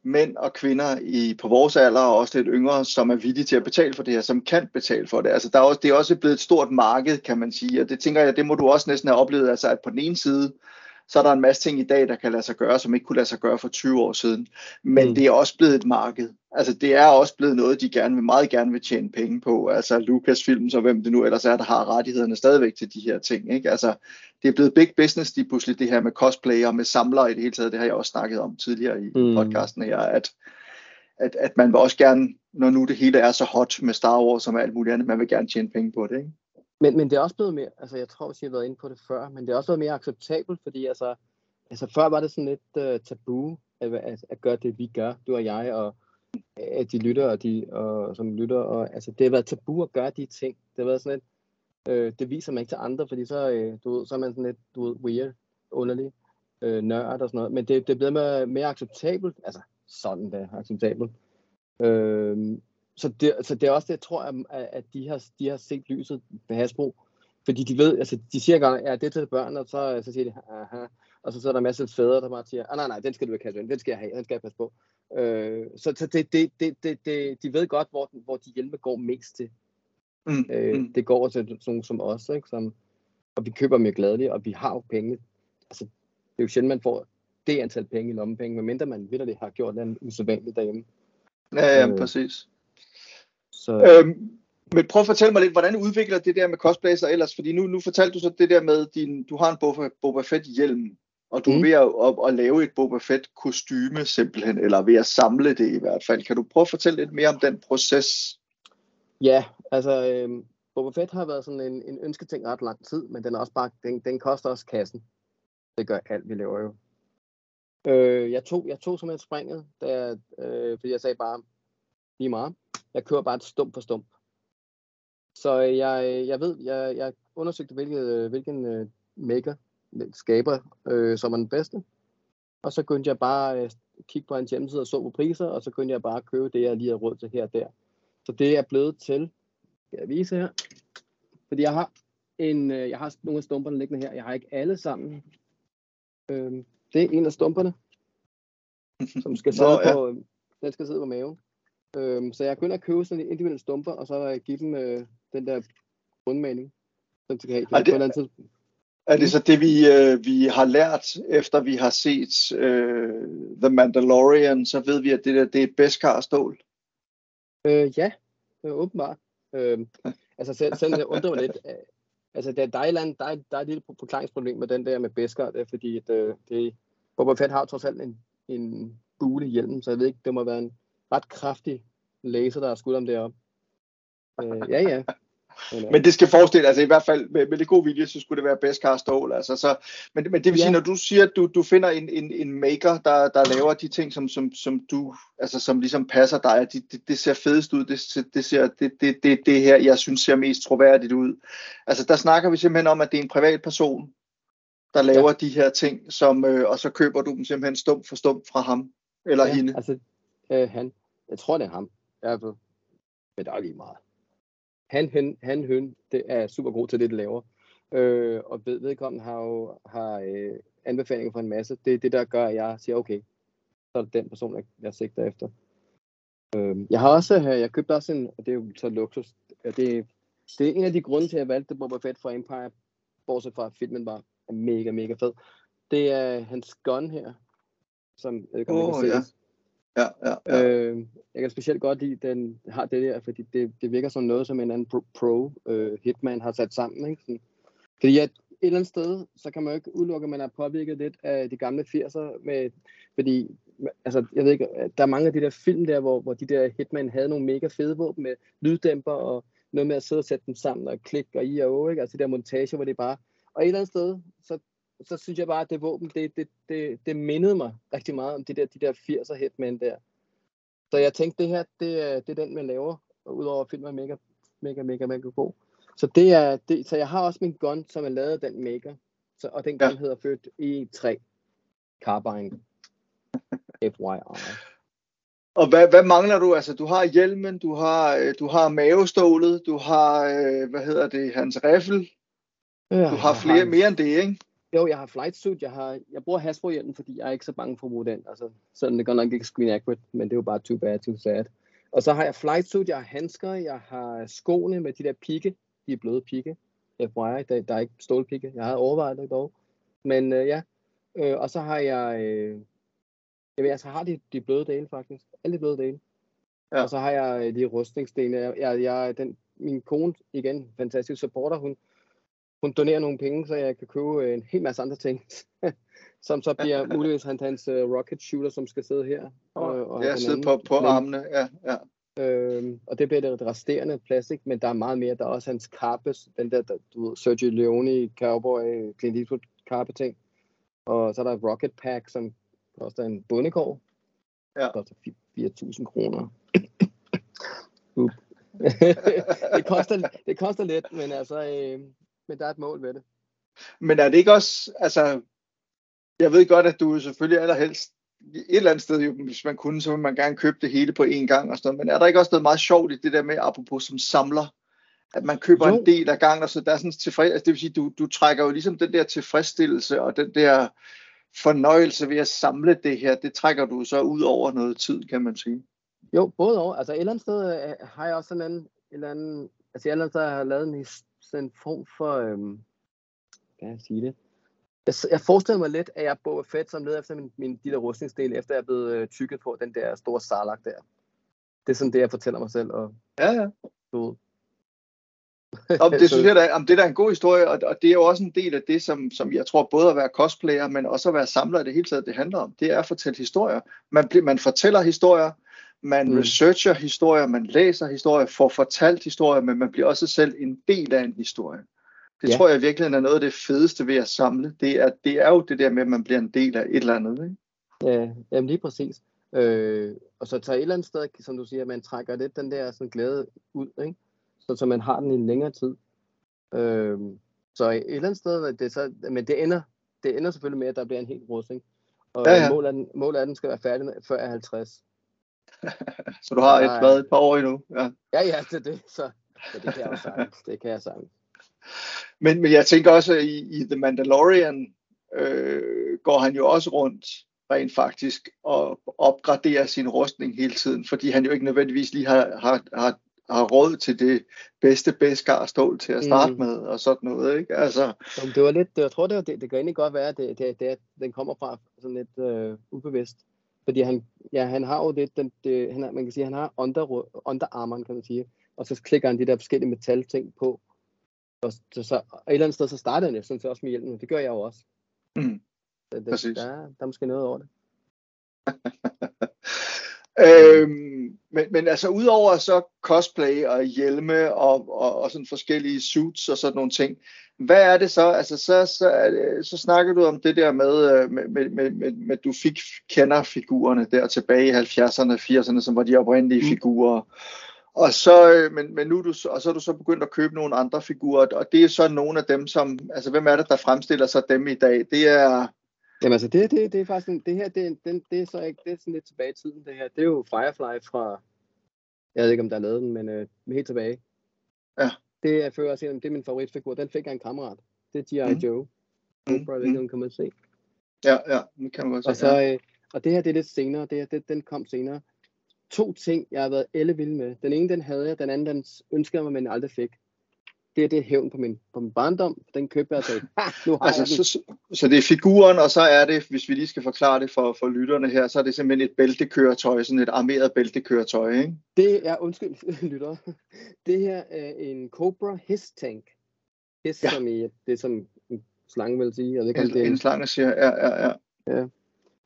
mænd og kvinder i, på vores alder, og også lidt yngre, som er villige til at betale for det her, som kan betale for det. Altså, der er også, det er også blevet et stort marked, kan man sige, og det tænker jeg, det må du også næsten have oplevet, altså at på den ene side, så er der en masse ting i dag, der kan lade sig gøre, som ikke kunne lade sig gøre for 20 år siden. Men mm. det er også blevet et marked. Altså det er også blevet noget, de gerne vil, meget gerne vil tjene penge på. Altså Lucasfilm, så hvem det nu ellers er, der har rettighederne stadigvæk til de her ting. Ikke? Altså det er blevet big business lige pludselig, det her med cosplay og med samlere i det hele taget. Det har jeg også snakket om tidligere i mm. podcasten her, at, at, at man vil også gerne, når nu det hele er så hot med Star Wars og med alt muligt andet, man vil gerne tjene penge på det. Ikke? Men, men det er også blevet mere, altså jeg tror, at jeg har været inde på det før, men det er også blevet mere acceptabelt, fordi altså, altså før var det sådan lidt uh, tabu at, at, at gøre det, vi gør, du og jeg, og at de lytter, og de, og, som lytter, og altså det har været tabu at gøre de ting. Det har været sådan lidt, øh, det viser man ikke til andre, fordi så, øh, du ved, så er man sådan lidt, du ved, weird, underlig, øh, nørd og sådan noget, men det, det er blevet mere, mere acceptabelt, altså sådan det acceptabelt. Øh, så, det, så det er også det, jeg tror, at, at de, har, de har set lyset ved Hasbro, fordi de ved, altså de siger gang, ja, det er til børn, og så, så siger de, aha, og så, så er der masser masse fædre, der bare siger, ah, nej, nej, den skal du ikke have, den skal jeg have, den skal jeg passe på. Øh, så så det, det, det, det, det, de ved godt, hvor, hvor de hjælpe går mest til. Mm, øh, mm. Det går til sådan nogle som os, ikke? Som, og vi køber mere gladeligt, og vi har jo penge. Altså, det er jo sjældent, man får det antal penge i lommepenge, medmindre man ved, at det har gjort noget usædvanligt derhjemme. Ja, ja, øh, præcis. Så... Øhm, men prøv at fortælle mig lidt, hvordan udvikler det der med cosplay sig ellers? Fordi nu, nu fortalte du så det der med, din, du har en Boba, Boba Fett hjelm, og du mm. er ved at, at, at lave et Boba Fett kostyme simpelthen, eller ved at samle det i hvert fald. Kan du prøve at fortælle lidt mere om den proces? Ja, altså øh, Boba Fett har været sådan en, en ønsketing ret lang tid, men den, er også bare, den, den koster også kassen. Det gør alt, vi laver jo. Øh, jeg, tog, jeg tog simpelthen springet, da, øh, fordi jeg sagde bare, lige meget, jeg kører bare et stump for stump. Så øh, jeg, jeg ved, jeg, jeg undersøgte, hvilket, øh, hvilken øh, maker, skaber, øh, som er den bedste. Og så kunne jeg bare øh, kigge på hans hjemmeside og så på priser, og så kunne jeg bare købe det, jeg lige har råd til her og der. Så det er blevet til, skal jeg vise her, fordi jeg har en, øh, jeg har nogle af stumperne liggende her. Jeg har ikke alle sammen. Øh, det er en af stumperne, (laughs) som skal sidde Nå, ja. på, den skal sidde på maven. Øh, så jeg kunne at købe sådan en individuelle stumper, og så give dem øh, den der grundmaling, som skal have. Er det, er, er det så det, vi, øh, vi har lært, efter vi har set øh, The Mandalorian, så ved vi, at det der det er Beskar stål? Øh, ja, øh, åbenbart. Øh, altså selv, selv jeg undrer mig lidt. Øh, altså der, der, er land, der, er, der er et lille forklaringsproblem med den der med Beskar, det er, fordi at, øh, det, Boba Fett har trods alt en, en bule i hjelmen, så jeg ved ikke, det må være en ret kraftig laser, der er skudt om deroppe. op. Øh, ja, ja. Men, men det skal forestille, altså i hvert fald med, med det gode vilje, så skulle det være Beskar stål. Altså, så, men, men det vil ja. sige, når du siger, at du, du finder en, en, en maker, der, der laver de ting, som, som, som du, altså som ligesom passer dig, det, det, det ser fedest ud, det, det ser, det, det, det, det her, jeg synes ser mest troværdigt ud. Altså der snakker vi simpelthen om, at det er en privat person, der laver ja. de her ting, som, øh, og så køber du dem simpelthen stum for stum fra ham, eller ja, hende. altså øh, han, jeg tror det er ham, jeg er men det er lige meget han, hen, han, høn, det er super god til det, det laver. Øh, og ved, vedkommende har jo har, øh, anbefalinger for en masse. Det er det, der gør, at jeg siger, okay, så er det den person, jeg, jeg sigter efter. Øh, jeg har også, øh, jeg købte også en, og det er jo så luksus, det, det er en af de grunde til, at jeg valgte Boba Fett for Empire, bortset fra at filmen var mega, mega fed. Det er hans gun her, som jeg kan oh, ja. Ja, ja, ja. Øh, jeg kan specielt godt lide, at den har det der, fordi det, det virker som noget, som en anden pro, pro øh, hitman har sat sammen. Ikke? Sådan, fordi at et eller andet sted, så kan man jo ikke udelukke, at man er påvirket lidt af de gamle 80'er, med, fordi altså, jeg ved ikke, der er mange af de der film der, hvor, hvor de der hitman havde nogle mega fede våben med lyddæmper og noget med at sidde og sætte dem sammen og klikke og i og o, ikke? altså de der montage, hvor det bare, og et eller andet sted, så, så synes jeg bare, at det våben, det, det, det, det mindede mig rigtig meget om de der, de der 80'er hitman der. Så jeg tænkte, det her, det det er den, man laver, udover at filmen er mega, mega, mega, mega god. Så, det er, det, så jeg har også min gun, som er lavet af den maker. Så, og den gun Ja. hedder født E3 Carbine. FYI. Og hvad, hvad mangler du? Altså, du har hjelmen, du har, øh, du har mavestålet, du har, øh, hvad hedder det, hans riffel. Du har flere, mere end det, ikke? Jo, jeg har flight suit, jeg har, jeg bruger Hasbro-hjelmen, fordi jeg er ikke så bange for at bruge den. Altså, sådan det går nok ikke screen accurate, men det er jo bare too bad, too sad. Og så har jeg flight suit, jeg har handsker, jeg har skoene med de der pigge, de er bløde pigge. FYI, der, der er ikke stålpigge. Jeg har overvejet det dog. Men øh, ja, øh, og så har jeg, øh, jeg ved, altså har de, de bløde dele faktisk. Alle de bløde dele. Ja. Ja. Og så har jeg øh, de rustningsdele. Jeg, jeg, jeg, den, min kone, igen, fantastisk supporter, hun, hun donerer nogle penge, så jeg kan købe øh, en hel masse andre ting. (laughs) som så bliver muligvis hans, hans uh, rocket shooter, som skal sidde her. Og, og sidder anden. på, på Men- armene, ja, ja. Øhm, og det bliver det resterende plastik, men der er meget mere. Der er også hans karpes, den der, der du ved, Sergio Leone, Cowboy, Clint Eastwood karpe ting. Og så er der Rocket Pack, som koster en bundegård. Ja. Det koster fi- 4.000 kroner. (laughs) (laughs) Det, koster, det koster lidt, men altså, øh, men der er et mål ved det. Men er det ikke også, altså, jeg ved godt, at du selvfølgelig allerhelst, et eller andet sted, jo, hvis man kunne, så ville man gerne købe det hele på én gang og sådan noget. Men er der ikke også noget meget sjovt i det der med, apropos som samler, at man køber Jo. en del af gangen, og så der er sådan tilfreds, altså det vil sige, du, du trækker jo ligesom den der tilfredsstillelse og den der fornøjelse ved at samle det her, det trækker du så ud over noget tid, kan man sige. Jo, både og. Altså et eller andet sted øh, har jeg også sådan en, en eller anden, altså et eller andet sted har jeg lavet en, his- sådan en form for, øhm, kan jeg sige det? Jeg, jeg forestiller mig lidt, at jeg er Boba Fett, som leder efter min, min de der rustningsdele, efter jeg er blevet øh, tykket på den der store sarlak der. Det er sådan det, jeg fortæller mig selv. Og, Ja, ja. du. Om (laughs) det synes jeg, da, om det er da en god historie, og, og det er jo også en del af det, som, som jeg tror både at være cosplayer, men også at være samler i det hele taget, det handler om. Det er at fortælle historier. Man, man fortæller historier, man Mm. researcher historier, man læser historier, får fortalt historier, men man bliver også selv en del af en historie. Det Ja. tror jeg virkelig er noget af det fedeste ved at samle. Det er, det er jo det der med, at man bliver en del af et eller andet. Ikke? Ja, jamen lige præcis. Øh, og så tager et eller andet sted, som du siger, man trækker lidt den der sådan glæde ud, ikke? Så, så man har den i en længere tid. Øh, så et eller andet sted, det så, men det ender, det ender selvfølgelig med, at der bliver en helt rustning. Og Ja, ja. Målet, er, den- målet at den skal være færdig før jeg er 50. (laughs) Så du har et, ja. hvad, et par år endnu. Ja. Ja, ja, det er det. Så, så det kan jeg sagtens. Det kan jeg sagtens. Men, men jeg tænker også, at i, i The Mandalorian øh, går han jo også rundt rent faktisk og opgraderer sin rustning hele tiden, fordi han jo ikke nødvendigvis lige har, har, har, har råd til det bedste beskar stål til at starte Mm. med og sådan noget. Ikke? Altså, Så det var lidt, jeg tror, det, var, det, det kan egentlig godt være, at det, det, det, den kommer fra sådan lidt øh, ubevidst. Fordi han, ja, han har jo det, den, det han har, man kan sige, han har under, underarmeren, kan man sige. Og så klikker han de der forskellige metalting på. Og, så, så, og et eller andet sted, så starter han jo sådan set også med hjelmen. Det gør jeg jo også. Mm, præcis. der, er- der er måske noget over det. (laughs) øhm, men, men altså udover så cosplay og hjelme og, og, og sådan forskellige suits og sådan nogle ting, hvad er det så? Altså så, så, det, så snakker du om det der med, øh, med, med, med, med, med du fik kender figurerne der tilbage i 70'erne, 80'erne, som var de oprindelige Mm. figurer. Og så, øh, men, men nu du, og så er du så begyndt at købe nogle andre figurer, og det er så nogle af dem, som, altså hvem er det, der fremstiller sig dem i dag? Det er, Jamen altså, det, det, det er faktisk, en, det her, det, en- den, det er så ikke, det er sådan lidt tilbage i tiden, det her. Det er jo Firefly fra, jeg ved ikke, om der er lavet den, men øh, helt tilbage. Ja. Det er, før, det er min favoritfigur. Den fik jeg en kammerat. Det er G.I. Mhm. Joe. Mm. den kan man se. ja, ja, det kan man godt Og, se. så, ja. øh, og det her, det er lidt senere. Det her, det, den kom senere. To ting, jeg har været ellevild med. Den ene, den havde jeg. Den anden, den ønskede jeg mig, men aldrig fik. Det er det hævn på min, på min barndom. Den købte jeg ha, nu har Altså, jeg så, så det er figuren, og så er det, hvis vi lige skal forklare det for, for lytterne her, så er det simpelthen et bæltekøretøj, sådan et armeret bæltekøretøj, ikke? Det er, undskyld, (laughs) lytter. Det her er en Cobra Hiss Tank. Hiss, Ja. ja. som i, det er som en slange vil sige. Jeg ved ikke, En, det er en slange siger, ja, ja, ja.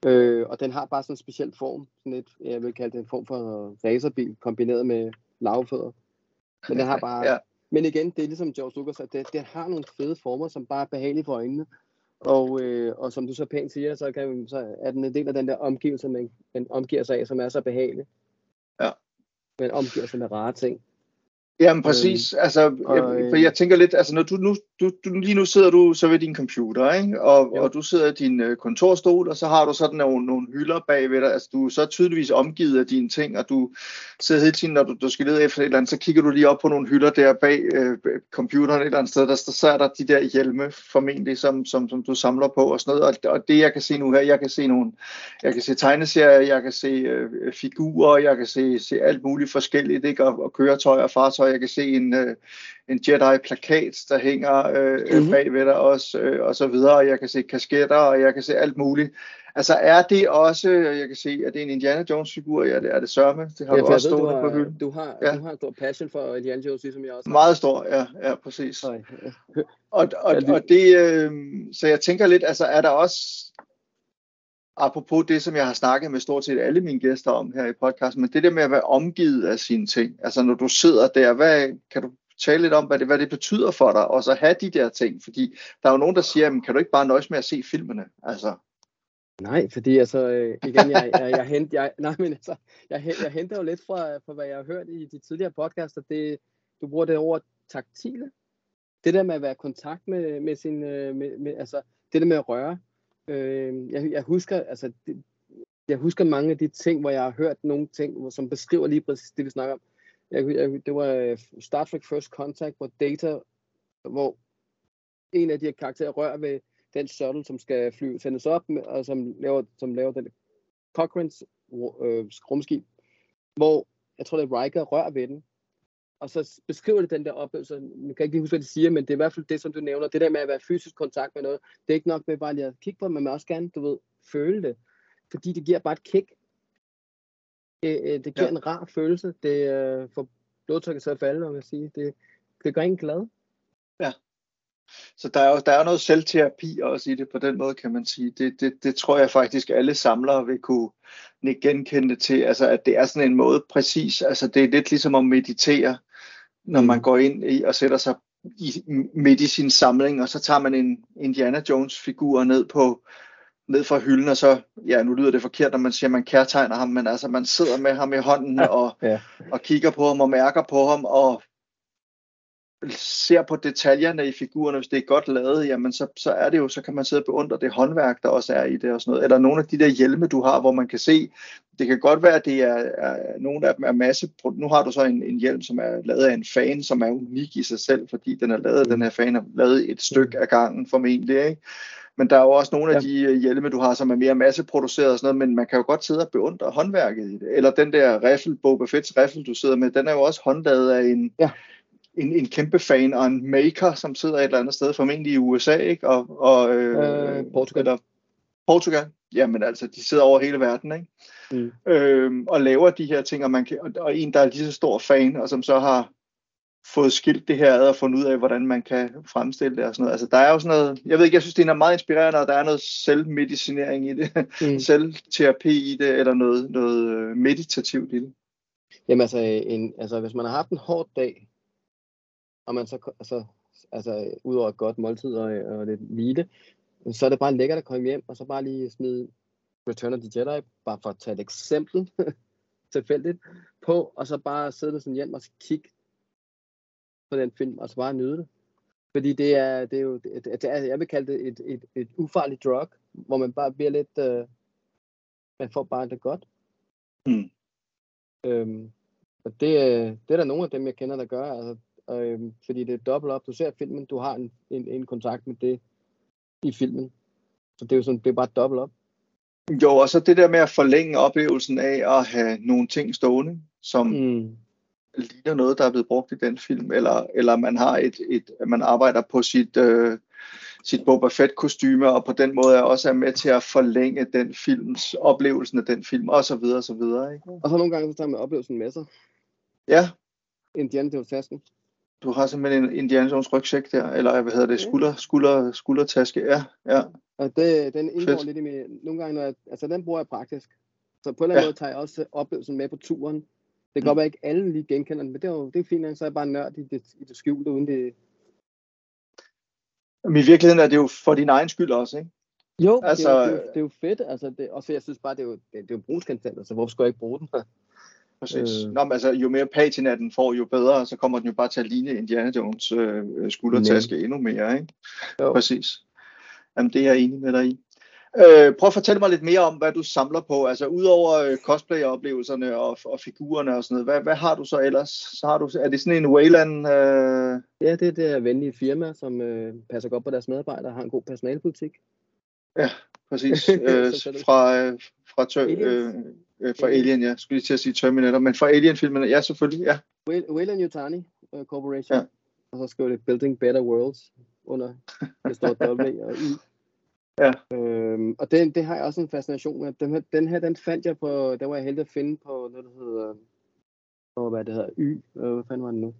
Øh, og den har bare sådan en speciel form, sådan et, jeg vil kalde det en form for racerbil, kombineret med lavfødder. Men den har bare, Ja. Men igen, det er ligesom George Lucas, at det, det har nogle fede former, som bare er behagelige for øjnene. Og, øh, og som du så pænt siger, så, kan, så er den en del af den der omgivelse, man, man omgiver sig af, som er så behagelig. Ja. Man omgiver sig med rare ting. Jamen præcis, altså, og, jeg, for øh, jeg tænker lidt, altså når du nu, du, du, lige nu sidder du så ved din computer, ikke? Og, Jo. og du sidder i din øh, kontorstol, og så har du sådan nogle, nogle hylder bagved dig, altså du er så tydeligvis omgivet af dine ting, og du sidder hele tiden, når du, du skal lede efter et eller andet, så kigger du lige op på nogle hylder der bag øh, computeren et eller andet sted, der, der, så er der de der hjelme formentlig, som, som, som du samler på og sådan noget, og, og det jeg kan se nu her, jeg kan se nogle, jeg kan se tegneserier, jeg kan se øh, figurer, jeg kan se, se alt muligt forskelligt, ikke? Og, og køretøjer og fartøjer, jeg kan se en, øh, en Jedi-plakat, der hænger øh, mm-hmm. Mhm. bagved dig også, øh, og så videre, og jeg kan se kasketter, og jeg kan se alt muligt. Altså er det også, jeg kan se, at det er en Indiana Jones-figur, ja, det er det sørme, det har Ja, du også ved, du stående på har, hylden. du har, Ja. du har en stor passion for Indiana Jones, ligesom jeg også har. Meget stor, ja, ja, præcis. Og, og, det- og det, øh, så jeg tænker lidt, altså er der også, apropos det, som jeg har snakket med stort set alle mine gæster om her i podcasten, men det der med at være omgivet af sine ting, altså når du sidder der, hvad, kan du tale lidt om, hvad det, hvad det betyder for dig, og så have de der ting, fordi der er jo nogen, der siger, jamen, kan du ikke bare nøjes med at se filmene, altså, Nej, fordi altså, øh, igen, jeg, jeg, jeg, hent, jeg, nej, men altså, jeg, jeg henter jo lidt fra, fra, hvad jeg har hørt i de tidligere podcaster, det, du bruger det ord taktile. Det der med at være i kontakt med, med sin, øh, med, med, altså, det der med at røre. Øh, jeg, jeg husker, altså, det, jeg husker mange af de ting, hvor jeg har hørt nogle ting, som beskriver lige præcis det, vi snakker om. Jeg, jeg, det var øh, Star Trek First Contact, hvor Data, hvor en af de her karakterer rører ved den shuttle, som skal flyve, sendes op, med, og som laver, som laver den Cochrane's øh, rumskib, hvor jeg tror, det er Riker rører ved den, og så beskriver det den der oplevelse. Jeg kan ikke lige huske, hvad de siger, men det er i hvert fald det, som du nævner. Det der med at være fysisk kontakt med noget, det er ikke nok med bare lige at kigge på men man også gerne, du ved, føle det. Fordi det giver bare et kick. Det, øh, det giver Ja. ja. en rar følelse. Det øh, får blodtrykket til at falde, om jeg sige. Det, det gør en glad. Så der er jo der er noget selvterapi også i det på den måde, kan man sige. Det, det, det tror jeg faktisk alle samlere vil kunne genkende til, altså at det er sådan en måde præcis, altså det er lidt ligesom at meditere, når man går ind i og sætter sig i, midt i sin samling, og så tager man en Indiana Jones figur ned på ned fra hylden, og så, ja, nu lyder det forkert, når man siger, at man kærtegner ham, men altså, man sidder med ham i hånden, og, Ja. og kigger på ham, og mærker på ham, og ser på detaljerne i figurerne, hvis det er godt lavet, jamen så, så er det jo, så kan man sidde og beundre det håndværk, der også er i det og sådan noget. Eller nogle af de der hjelme, du har, hvor man kan se, det kan godt være, at det er, er nogle af dem er masse, nu har du så en, en hjelm, som er lavet af en fan, som er unik i sig selv, fordi den er lavet, den her fan er lavet et stykke af gangen formentlig, ikke? Men der er jo også nogle af de øh, hjelme, du har, som er mere masseproduceret og sådan noget, men man kan jo godt sidde og beundre håndværket i det. Eller den der riffel, Boba Fett's riffel, du sidder med, den er jo også håndlavet af en, Ja. En, en kæmpe fan og en maker, som sidder et eller andet sted, formentlig i USA, ikke? Og, og, øh, Øh, Portugal. Eller Portugal. Jamen altså, de sidder over hele verden, ikke? Mm. Øhm, og laver de her ting, og, man kan, og, og en, der er lige så stor fan, og som så har fået skilt det her ad og fundet ud af, hvordan man kan fremstille det og sådan noget. Altså, der er jo sådan noget, jeg ved ikke, jeg synes, det er meget inspirerende, og der er noget selvmedicinering i det, Mm. (laughs) selvterapi i det, eller noget, noget øh, meditativt i det. Jamen altså, en, altså, hvis man har haft en hård dag, og man så, altså, altså udover et godt måltid og, og lidt hvile, så er det bare lækkert at komme hjem, og så bare lige smide Return of the Jedi, bare for at tage et eksempel, (laughs) tilfældigt, på, og så bare sidde med sådan hjem og kigge på den film, og så bare nyde det. Fordi det er, det er jo, det, det er, jeg vil kalde det et, et, et ufarligt drug, hvor man bare bliver lidt, øh, man får bare det godt. Mm. Øhm, og det, øh, det er der nogle af dem, jeg kender, der gør. Altså, øhm, fordi det er dobbelt op. Du ser filmen, du har en, en, en kontakt med det i filmen. Så det er jo sådan, det er bare dobbelt op. Jo, og så det der med at forlænge oplevelsen af at have nogle ting stående, som Mm. ligner noget, der er blevet brugt i den film, eller, eller man har et, et man arbejder på sit, øh, sit Boba Fett kostyme og på den måde er også er med til at forlænge den films oplevelsen af den film og så videre og så videre. Ikke? Og så nogle gange så tager man oplevelsen med sig. Ja. Indiana Jones tasken. Du har simpelthen en Indiana Jones rygsæk der, eller hvad hedder det, skulder, skulder, skuldertaske, ja, ja. Og det, den indgår Fedt. lidt i min, nogle gange, når jeg, altså den bruger jeg praktisk. Så på en eller anden Ja. måde tager jeg også oplevelsen med på turen. Det kan Mm. godt være, ikke alle lige genkender den, men det er jo det er fint, så er jeg bare nørd i det, i det skjulte, uden det... Men i virkeligheden er det jo for din egen skyld også, ikke? Jo, Altså, det, er jo, det, er jo, det er jo fedt, altså det, også jeg synes bare, det er jo, det, det er jo brugskontent, altså hvorfor skulle jeg ikke bruge den? (laughs) Præcis. Øh. Nå, men altså, jo mere patina den får, jo bedre, så kommer den jo bare til at ligne Indiana Jones øh, skuldertaske endnu mere, ikke? Jo. Præcis. Jamen, det er jeg enig med dig i. Øh, prøv at fortælle mig lidt mere om, hvad du samler på. Altså, udover øh, cosplay-oplevelserne og, og figurerne og sådan noget, hvad, hvad har du så ellers? Så har du, er det sådan en Wayland... Øh, Ja, det er det her venlige firma, som øh, passer godt på deres medarbejdere og har en god personalpolitik. præcis, (laughs) øh, fra, øh, fra, tør, øh. Øh, fra Alien, ja. Skulle lige til at sige Terminator, men fra Alien-filmene, ja, selvfølgelig, ja. Wayland Yutani uh, Corporation. Ja. Og så skriver det Building Better Worlds under. Det står W og I. (laughs) Ja. Øhm, og den, det har jeg også en fascination med. Den her, den her, den fandt jeg på, der var jeg heldig at finde på noget, der hedder, åh, hvad det hedder, Y. Øh, hvad fanden var det nu?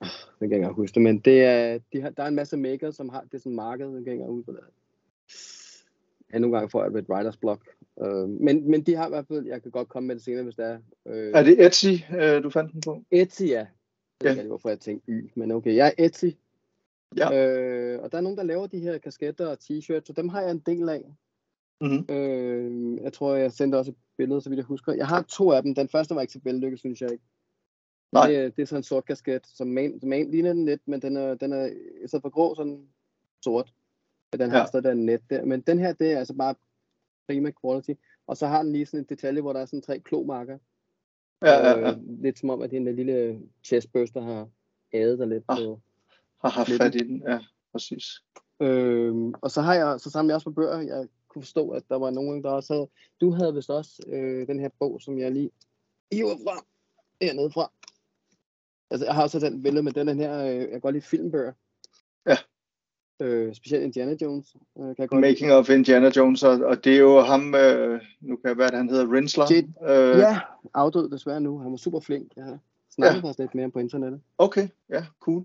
Jeg kan ikke engang huske det, men det er, de har, der er en masse makers, som har det sådan marked, jeg kan ikke engang huske, hvad det er. Ja, nogle gange får jeg et writers block. Øh, men, men de har i hvert fald, jeg kan godt komme med det senere, hvis det er. Øh, Er det Etsy, øh, du fandt den på? Etsy, ja. Jeg ved ikke hvorfor jeg tænkte Y, men okay, jeg er Etsy. Ja. Øh, og der er nogen, der laver de her kasketter og t-shirts, så dem har jeg en del af. Mm-hmm. Øh, jeg tror, jeg sendte også et billede, så vidt jeg husker. Jeg har to af dem. Den første var ikke så vellykket, synes jeg ikke. Nej. Det, er- det er sådan en sort kasket, som man, man ligner den lidt, men den er, den er i stedet for grå, sådan sort. Den har ja. stadig den net der. Men den her, det er altså bare prima quality. Og så har den lige sådan en detalje, hvor der er sådan tre klomarker. Ja, ja, ja. Øh, lidt som om, at det er en lille chestburst, der har ædet der lidt Ah. på. Har haft fat i den, ja, præcis. Øhm, og så har jeg, så samler jeg også på bøger. Jeg kunne forstå, at der var nogen, der også havde, du havde vist også øh, den her bog, som jeg lige hiver fra, hernede fra. Altså, jeg har også den billede med den her, øh, jeg kan godt lide filmbøger. Øh, specielt Indiana Jones, øh, kan jeg godt Making of Indiana Jones, og, og det er jo ham, øh, nu kan jeg være, at han hedder Rinsler. Jed- Øh, Ja, afdød desværre nu. Han var super flink. Jeg har snakket ja. faktisk lidt mere på internettet. Okay, ja, cool.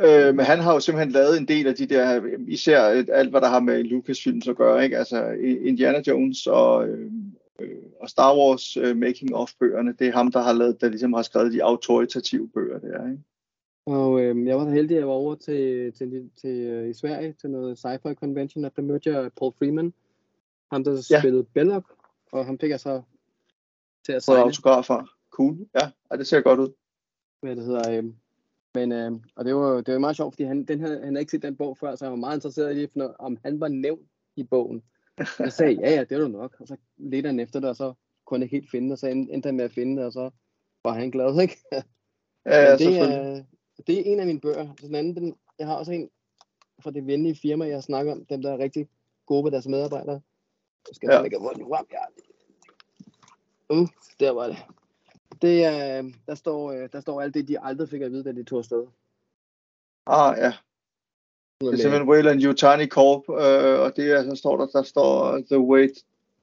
Øh, men han har jo simpelthen lavet en del af de der, især alt hvad der har med Lucasfilms at gøre, ikke? Altså Indiana Jones og, øh, øh, og Star Wars øh, making of bøgerne, det er ham, der har lavet, der ligesom har skrevet de autoritative bøger der, ikke? Og øh, jeg var så heldig, at jeg var over til, til, til, øh, i Sverige til noget sci-fi convention, og der mødte jeg Paul Freeman, ham der Ja. spillede Belloc, og han fik jeg så til at Fået sejle, autografer. Cool, ja, ja, det ser godt ud. hvad det hedder. Øh, men, øh, og det var, det var meget sjovt, fordi han, den havde, han havde ikke set den bog før, så han var meget interesseret i, af, om han var nævnt i bogen. Jeg sagde, (laughs) ja, ja, det er du nok. Og så ledte han efter det, og så kunne han ikke helt finde det, og så endte han med at finde det, og så var han glad, ikke? Ja, ja det, selvfølgelig. er, det er en af mine bøger. Den anden, den, jeg har også en fra det venlige firma, jeg snakker om, dem der er rigtig gode ved deres medarbejdere. Jeg skal Ja. ja. ikke have frem. Ja. Uh, der var det. Det er, der står, øh, der står alt det, de aldrig fik at vide, da de tog afsted. Ah, ja. Det er simpelthen Wayland Yutani Corp, øh, og det er, så står der, der står The Wait,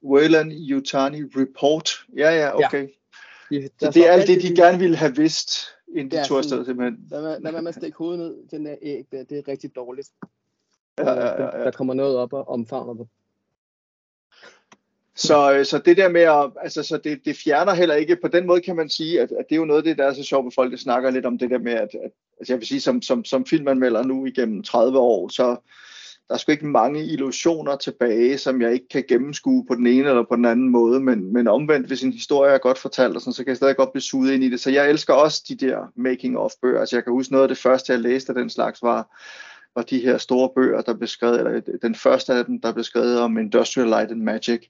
Wayland Yutani Report. Ja, ja, okay. de, Så det er alt det, de gerne ville have vidst, inden de Ja, tog afsted simpelthen. Lad være, lad være med at stikke hovedet ned den der æg der. Det er rigtig dårligt. Ja, ja, Der, ja, ja. der kommer noget op og omfavner det. Så, øh, så det der med at, altså, så det, det fjerner heller ikke, på den måde kan man sige, at, at det er jo noget af det, der er så sjovt, at folk der snakker lidt om det der med, at, at altså jeg vil sige, som, som, som filmanmelder nu igennem 30 år, så der er sgu ikke mange illusioner tilbage, som jeg ikke kan gennemskue på den ene eller på den anden måde, men, men omvendt, hvis en historie er godt fortalt, og sådan, så kan jeg stadig godt blive suget ind i det. Så jeg elsker også de der making-of-bøger. Altså jeg kan huske noget af det første, jeg læste af den slags, var, var de her store bøger, der blev skrevet, eller den første af dem, der blev skrevet om Industrial Light and Magic,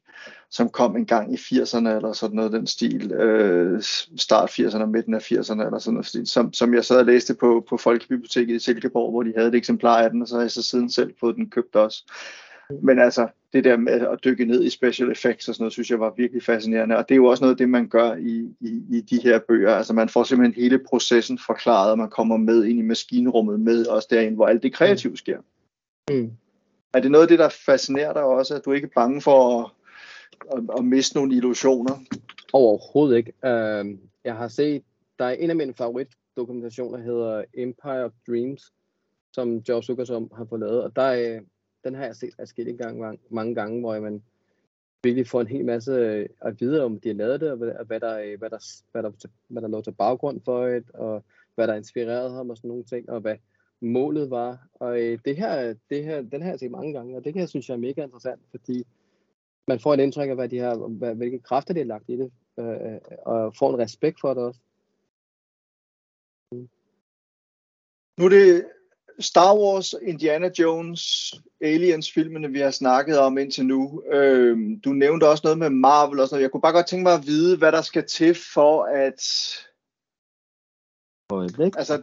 som kom en gang i 80'erne, eller sådan noget den stil, øh, start 80'erne, midten af 80'erne, eller sådan noget, stil, som, som jeg sad og læste på, på Folkebiblioteket i Silkeborg, hvor de havde et eksemplar af den, og så har jeg så siden selv fået den købt også. Men altså, det der med at dykke ned i special effects og sådan noget, synes jeg var virkelig fascinerende. Og det er jo også noget af det, man gør i, i, i de her bøger. Altså man får simpelthen hele processen forklaret, og man kommer med ind i maskinrummet med også derinde, hvor alt det kreative sker. Mm. Er det noget af det, der fascinerer dig også, at du ikke er bange for at, at, at miste nogle illusioner? Overhovedet ikke. Uh, jeg har set, der er en af mine favoritdokumentationer, hedder Empire of Dreams, som George Lucas har fået lavet, og der er, den har jeg set afskillige gange, mange gange, hvor man virkelig får en hel masse øh, at vide om, de har lavet det, og hvad, hvad, der, øh, hvad, der, hvad, der, hvad der lå til baggrund for det, og hvad der inspirerede ham og sådan nogle ting, og hvad målet var. Og øh, det her, det her, den har jeg set mange gange, og det kan jeg synes jeg er mega interessant, fordi man får et indtryk af, hvad de har, hvad, hvilke kræfter de har lagt i det, øh, øh og får en respekt for det også. Nu er det Star Wars, Indiana Jones, Aliens-filmene, vi har snakket om indtil nu. Øhm, du nævnte også noget med Marvel og sådan noget. Jeg kunne bare godt tænke mig at vide, hvad der skal til for at... Altså,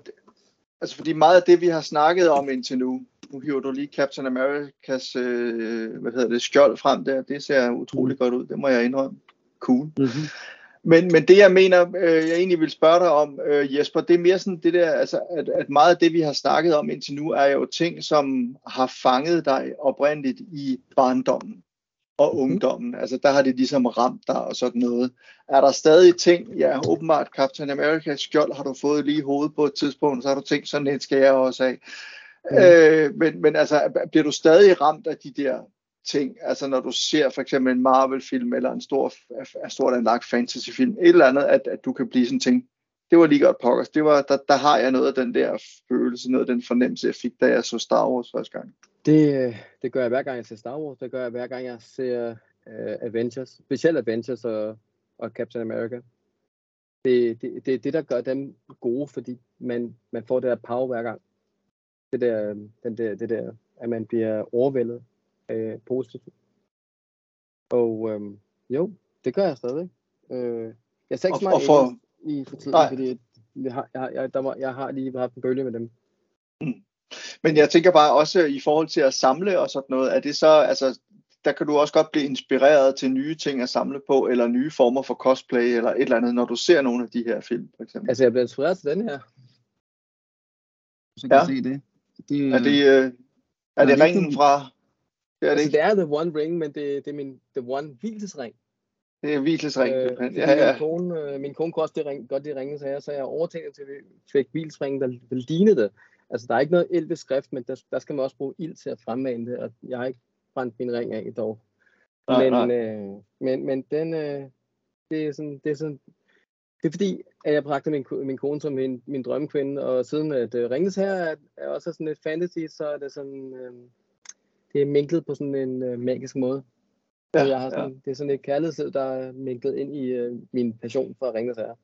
altså fordi meget af det, vi har snakket om indtil nu, nu hiver du lige Captain Americas øh, hvad hedder det, skjold frem der. Det ser utrolig godt ud, det må jeg indrømme. Cool. Mm-hmm. Men, men det jeg mener, øh, jeg egentlig vil spørge dig om, øh, Jesper, det er mere sådan det der, altså, at, at meget af det vi har snakket om indtil nu, er jo ting, som har fanget dig oprindeligt i barndommen og mhm. ungdommen. Altså der har det ligesom ramt dig og sådan noget. Er der stadig ting, ja åbenbart Captain America skjold har du fået lige i hovedet på et tidspunkt, så har du tænkt, sådan et skal jeg også af. Mm. Øh, men, men altså, bliver du stadig ramt af de der ting. Altså når du ser for eksempel en Marvel-film eller en stor, en stort anlagt fantasy-film, et eller andet, at, at du kan blive sådan ting. Det var lige godt pokkers. Det var, der, der har jeg noget af den der følelse, noget af den fornemmelse, jeg fik, da jeg så Star Wars første gang. Det, det gør jeg hver gang, jeg ser Star Wars. Det gør jeg hver gang, jeg ser uh, Avengers. Specielt Avengers og, og Captain America. Det, det, det er det, der gør dem gode, fordi man, man får det der power hver gang. Det der, øh, den der, det der, at man bliver overvældet øh, positivt. Og øh, jo, det gør jeg stadig. Øh, jeg ser ikke så meget for... i for tiden, Nej. fordi jeg har, jeg, jeg, der var, jeg har lige haft en bølge med dem. Mm. Men jeg tænker bare også i forhold til at samle og sådan noget, er det så, altså der kan du også godt blive inspireret til nye ting at samle på, eller nye former for cosplay, eller et eller andet, når du ser nogle af de her film, for eksempel. Altså, jeg bliver inspireret til den her. Så kan ja. se det. det er det, øh, er det ringen fra det er, det, altså, det er The One Ring, men det, det er min The One hvilesring. Det er hvilesring. Øh, ja, ja. Min, kone, øh, min kone kunne også det ring, godt det ringe, så jeg, så jeg overtænker til, at vi fik hvilesring, der, der lignede det. Altså, der er ikke noget ild ved skrift, men der, der skal man også bruge ild til at fremmane det, og jeg har ikke brændt min ring af dog. Nej, men, nej. Øh, men, men den, øh, det er sådan, det er sådan, det er fordi, at jeg bragte min, min kone som min, min drømmekvinde, og siden at uh, Ringes her er, er også sådan et fantasy, så er det sådan, øh, det er minklet på sådan en øh, magisk måde. Ja, jeg har sådan, ja. Det er sådan et kærlighed, der er minklet ind i øh, min passion for Ringens Herre.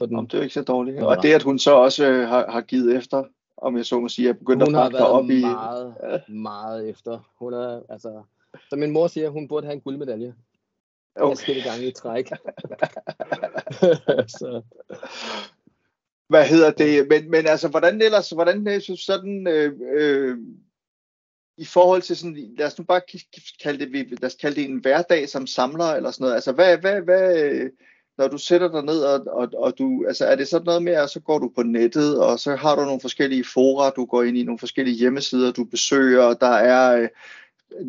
Den, Jamen, det er jo ikke så dårligt. Og det, at hun så også øh, har, har givet efter, om jeg så må sige, er begyndt hun at pakke op i... Hun har meget, ja. meget efter. Hun er, altså, som min mor siger, hun burde have en guldmedalje. Okay. Jeg gange i træk. (laughs) så. Hvad hedder det? Men, men altså, hvordan ellers, hvordan øh, sådan, øh, øh, i forhold til sådan, lad os nu bare kalde det, lad os kalde det en hverdag som samler eller sådan noget. Altså hvad, hvad, hvad, når du sætter dig ned, og, og, og du, altså er det sådan noget med, at så går du på nettet, og så har du nogle forskellige fora, du går ind i nogle forskellige hjemmesider, du besøger, og der er øh,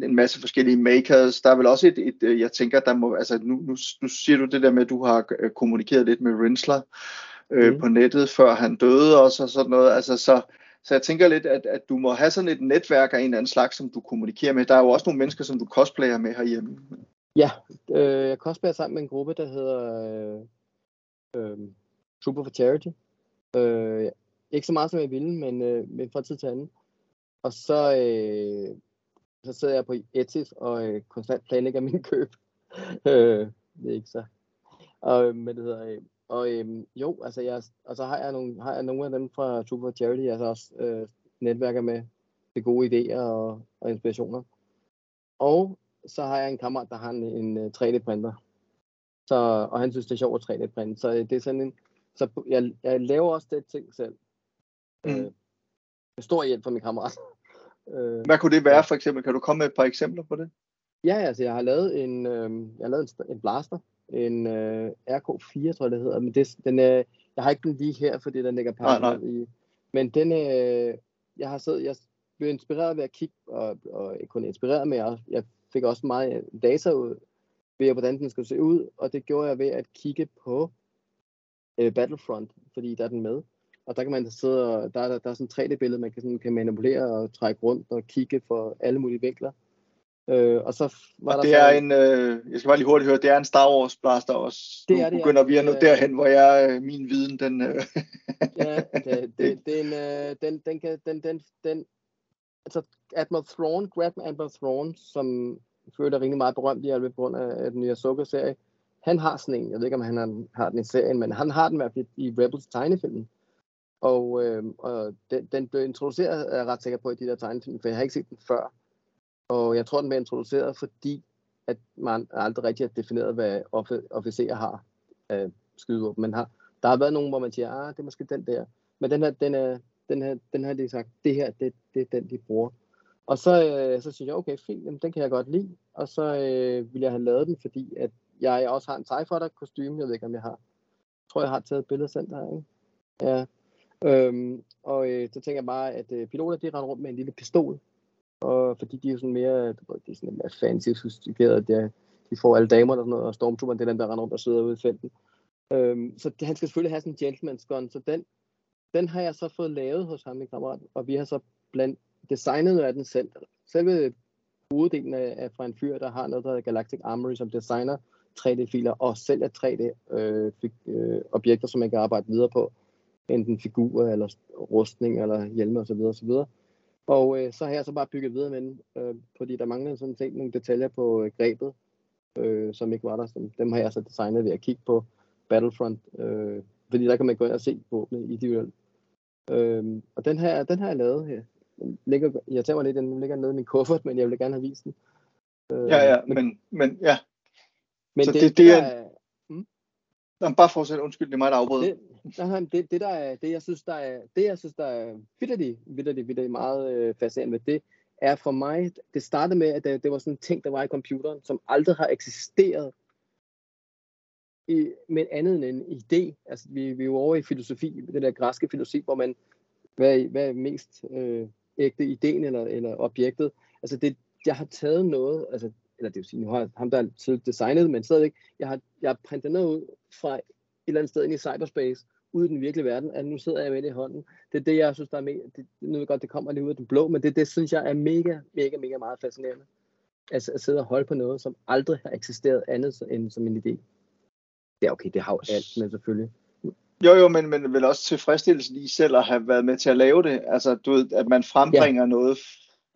en masse forskellige makers. Der er vel også et, et øh, jeg tænker, der må, altså nu, nu, nu siger du det der med, at du har øh, kommunikeret lidt med Rinsler øh, mm. på nettet, før han døde, og så sådan noget. Altså så, så jeg tænker lidt, at, at du må have sådan et netværk af en eller anden slags, som du kommunikerer med. Der er jo også nogle mennesker, som du cosplayer med herhjemme. Ja, øh, jeg cosplayer sammen med en gruppe, der hedder øh, øh, Super for Charity. Øh, ikke så meget som jeg ville, men, øh, men fra tid til anden. Og så, øh, så sidder jeg på Etsy og øh, konstant planlægger min køb. (laughs) øh, det er ikke så. Og, øh, men det hedder, øh, og øhm, jo, altså jeg, og så har jeg nogle, har jeg nogle af dem fra Super Charity, jeg så også øh, netværker med de gode idéer og, og inspirationer. Og så har jeg en kammerat, der har en, en 3D-printer. Øh, så, og han synes, det er sjovt at 3D-printe. Så det er sådan en, så jeg, jeg laver også det ting selv. Mm. Øh, stor hjælp fra min kammerat. (laughs) øh, Hvad kunne det være for eksempel? Kan du komme med et par eksempler på det? Ja, altså jeg har lavet en, øh, jeg har lavet en, en blaster, en øh, RK4, tror jeg det hedder, men det, den, øh, jeg har ikke den lige her, fordi den ligger pakket i. Men den, øh, jeg har siddet, jeg blev inspireret ved at kigge, og, og ikke kun inspireret, men jeg, jeg fik også meget data ud ved, hvordan den skulle se ud, og det gjorde jeg ved at kigge på øh, Battlefront, fordi der er den med. Og der kan man sidde og, der, er, der er sådan et 3D-billede, man kan, sådan, kan manipulere og trække rundt og kigge for alle mulige vinkler. Øh, og så var og der det så, er en, øh, jeg skal bare lige hurtigt høre, det er en Star Wars blaster også. Det er det, begynder ja. vi at nå Øh, derhen, hvor jeg, øh, min viden, den... Øh, ja, det, det, det (laughs) er en, øh, den, den, kan, den, den, den, altså Admiral Thrawn, Grand Admiral Thrawn, som føler er rimelig meget berømt i på grund af den nye Ahsoka-serie, han har sådan en, jeg ved ikke om han har, har den i serien, men han har den i hvert fald i Rebels tegnefilmen. Og, øh, og den, den blev introduceret, er jeg ret sikker på, i de der tegnefilm, for jeg har ikke set den før. Og jeg tror, den blev introduceret, fordi at man aldrig rigtig har defineret, hvad officerer har af skydevåben. Man har, der har været nogen, hvor man siger, ah, det er måske den der. Men den her, den er, den her, den her, de sagt, det her, det, det er den, de bruger. Og så, øh, så synes jeg, okay, fint, jamen, den kan jeg godt lide. Og så øh, vil jeg have lavet den, fordi at jeg også har en TIE Fighter kostume, jeg ved ikke, om jeg har. Jeg tror, jeg har taget et billede selv der, ikke? Ja. Øhm, og øh, så tænker jeg bare, at øh, piloter, de render rundt med en lille pistol. Og fordi de er sådan mere, det de er sådan mere fancy, sofistikerede, de, de får alle damer og sådan noget, og Stormtrooperen, det er den, der render rundt og sidder ude i felten. Øhm, så det, han skal selvfølgelig have sådan en gentleman's gun, så den, den har jeg så fået lavet hos ham, min kammerat, og vi har så blandt designet af den selv. Selve hoveddelen af, er fra en fyr, der har noget, der hedder Galactic Armory, som designer 3D-filer og sælger 3D-objekter, øh, øh som man kan arbejde videre på. Enten figurer, eller rustning, eller hjelme osv. osv. Og øh, så har jeg så bare bygget videre med den, øh, fordi der mangler sådan set nogle detaljer på øh, grebet, øh, som ikke var der. Så dem har jeg så designet ved at kigge på Battlefront, øh, fordi der kan man gå ind og se våbnet individuelt. Øh, og den her, den har jeg lavet her. Den ligger, jeg tager mig lidt, den ligger nede i min kuffert, men jeg vil gerne have vist den. Øh, ja, ja, men, men ja. men så det, det- det, er- er, Nå, bare fortsæt, undskyld, det er mig, der afbryder. det, nej, nej, det, det, der er, det, jeg synes, der er, det, jeg synes, der er vidderligt, vidderligt, vidderligt meget øh, fascinerende ved det, er for mig, det startede med, at det, det var sådan en ting, der var i computeren, som aldrig har eksisteret i, med andet end en idé. Altså, vi, vi er jo over i filosofi, det der græske filosofi, hvor man, hvad, er- hvad er mest øh, ægte, ideen eller, eller objektet? Altså, det, jeg har taget noget, altså, eller det vil sige, nu har jeg ham, der har designet, men stadigvæk, jeg har, jeg har printet noget ud fra et eller andet sted ind i cyberspace, ude i den virkelige verden, at nu sidder jeg med det i hånden. Det er det, jeg synes, der er mega, det, nu godt, det kommer lige ud af den blå, men det, det synes jeg er mega, mega, mega meget fascinerende. Altså at sidde og holde på noget, som aldrig har eksisteret andet end som en idé. Ja, okay, det har jo alt, men selvfølgelig. Jo, jo, men, men vel også tilfredsstillelsen i selv at have været med til at lave det. Altså, du ved, at man frembringer ja. noget.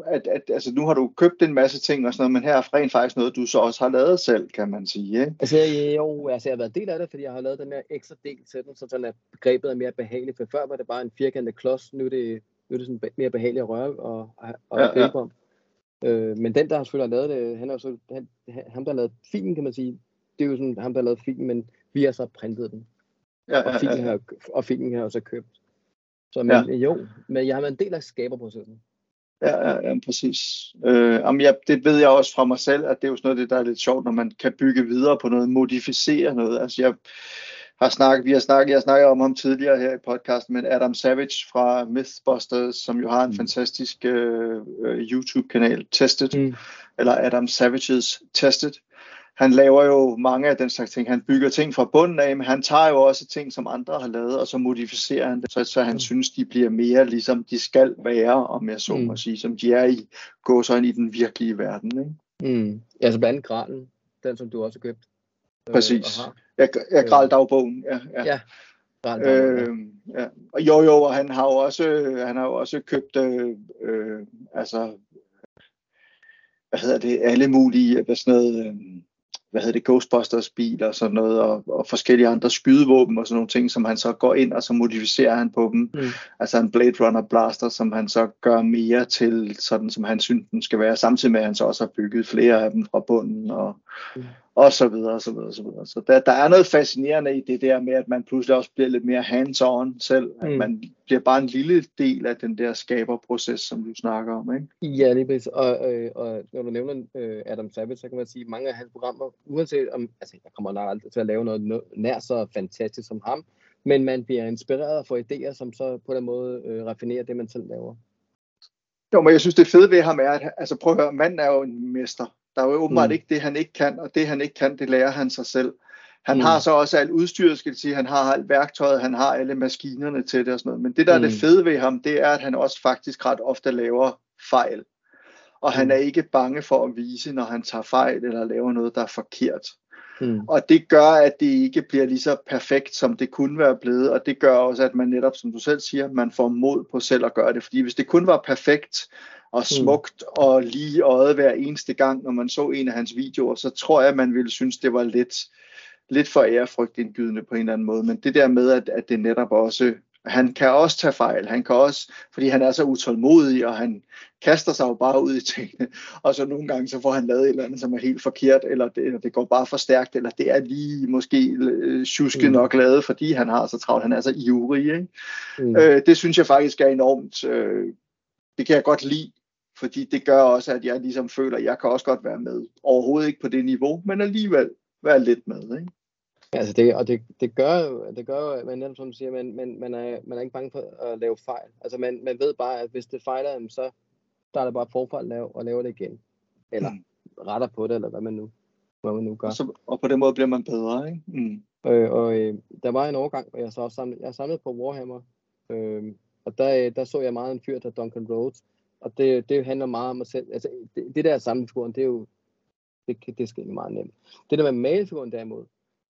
At, at, altså, nu har du købt en masse ting og sådan noget, men her er rent faktisk noget, du så også har lavet selv, kan man sige. Ikke? Altså, jeg, jo, altså, jeg har været del af det, fordi jeg har lavet den her ekstra del til den, så sådan at begrebet er mere behageligt. For før var det bare en firkantet klods, nu er det, nu er det sådan mere behageligt at røre og, og Ja, ja, ja. ja. om. Øh, men den, der selvfølgelig har lavet det, han er jo så, han, ham, der har lavet filmen, kan man sige, det er jo sådan ham, der har lavet filmen, men vi har så printet den. Ja, Og ja, filmen ja, har, og filmen har også købt. Så men, ja. jo, men jeg har været en del af skaberprocessen. Ja, ja, ja, præcis. Øh, jamen, ja, det ved jeg også fra mig selv, at det er jo sådan noget, det, der er lidt sjovt, når man kan bygge videre på noget, modificere noget. Altså, jeg har snakket, vi har snakket, jeg har snakket om ham tidligere her i podcasten, men Adam Savage fra Mythbusters, som jo har en Mm. fantastisk øh, øh, YouTube-kanal, Tested, Mm. eller Adam Savages Tested. Han laver jo mange af den slags ting. Han bygger ting fra bunden af, men han tager jo også ting, som andre har lavet, og så modificerer han det, så, så han Mm. synes, de bliver mere ligesom de skal være, om jeg så Mm. må sige, som de er i gåsøjne i den virkelige verden. Ikke? Mm. Altså blandt andet Gralen, den som du også har købt. øh, Præcis. og har. Jeg, jeg græd dagbogen, ja. ja. Ja, øh, Øh, ja. Og jo, jo, og han har jo også, han har jo også købt, øh, øh, altså, hvad hedder det, alle mulige, hvad sådan noget, øh, hvad hedder det, Ghostbusters biler og sådan noget, og, og forskellige andre skydevåben og sådan nogle ting, som han så går ind, og så modificerer han på dem. Mm. Altså en Blade Runner Blaster, som han så gør mere til, sådan som han synes, den skal være, samtidig med, at han så også har bygget flere af dem fra bunden, og, Mm. Og og så videre, og så videre, og så videre. Så der, der er noget fascinerende i det der med, at man pludselig også bliver lidt mere hands-on selv, at mm. man bliver bare en lille del af den der skaberproces, som du snakker om, ikke? Ja, lige præcis. Og, øh, og når du nævner øh, Adam Savage, så kan man sige, at mange af hans programmer, uanset om, altså jeg kommer nok aldrig til at lave noget nær så fantastisk som ham, men man bliver inspireret for idéer, som så på den måde øh, raffinerer det, man selv laver. Jo, men jeg synes, det fede ved ham er, at altså, prøv at høre, manden er jo en mester. Der er jo åbenbart mm. ikke det, han ikke kan, og det, han ikke kan, det lærer han sig selv. Han mm. har så også alt udstyret, skal jeg sige, han har alt værktøjet, han har alle maskinerne til det og sådan noget. Men det, der mm. er det mm. fede ved ham, det er, at han også faktisk ret ofte laver fejl. Og mm. han er ikke bange for at vise, når han tager fejl eller laver noget, der er forkert. Mm. Og det gør, at det ikke bliver lige så perfekt, som det kunne være blevet, og det gør også, at man netop, som du selv siger, man får mod på selv at gøre det. Fordi hvis det kun var perfekt og mm. smukt og lige øjet hver eneste gang, når man så en af hans videoer, så tror jeg, man ville synes, det var lidt, lidt for ærefrygtindgydende på en eller anden måde. Men det der med, at, at det netop også han kan også tage fejl, han kan også, fordi han er så utålmodig, og han kaster sig jo bare ud i tingene, og så nogle gange så får han lavet et eller andet, som er helt forkert, eller det, eller det går bare for stærkt, eller det er lige måske øh, tjuske mm. nok lavet, fordi han har så travlt, han er så ivrig. Ikke? Mm. Øh, det synes jeg faktisk er enormt, øh, det kan jeg godt lide, fordi det gør også, at jeg ligesom føler, at jeg kan også godt være med. Overhovedet ikke på det niveau, men alligevel være lidt med. Ikke? Altså det, og det, det gør jo, det gør jo, man netop som siger, man, man, man, er, man er ikke bange for at lave fejl. Altså man, man ved bare, at hvis det fejler, så starter bare forfra og lave, og laver det igen. Eller mm. retter på det, eller hvad man nu, hvad man nu gør. Og, så, og på den måde bliver man bedre, ikke? Mm. Øh, og øh, der var en overgang, hvor jeg så også samlede, jeg samlede på Warhammer, øh, og der, der så jeg meget en fyr, der Duncan Rhodes, og det, det handler meget om mig selv. Altså, det, det der samlefiguren, det er jo, det, det skal meget nemt. Det der med malefiguren derimod,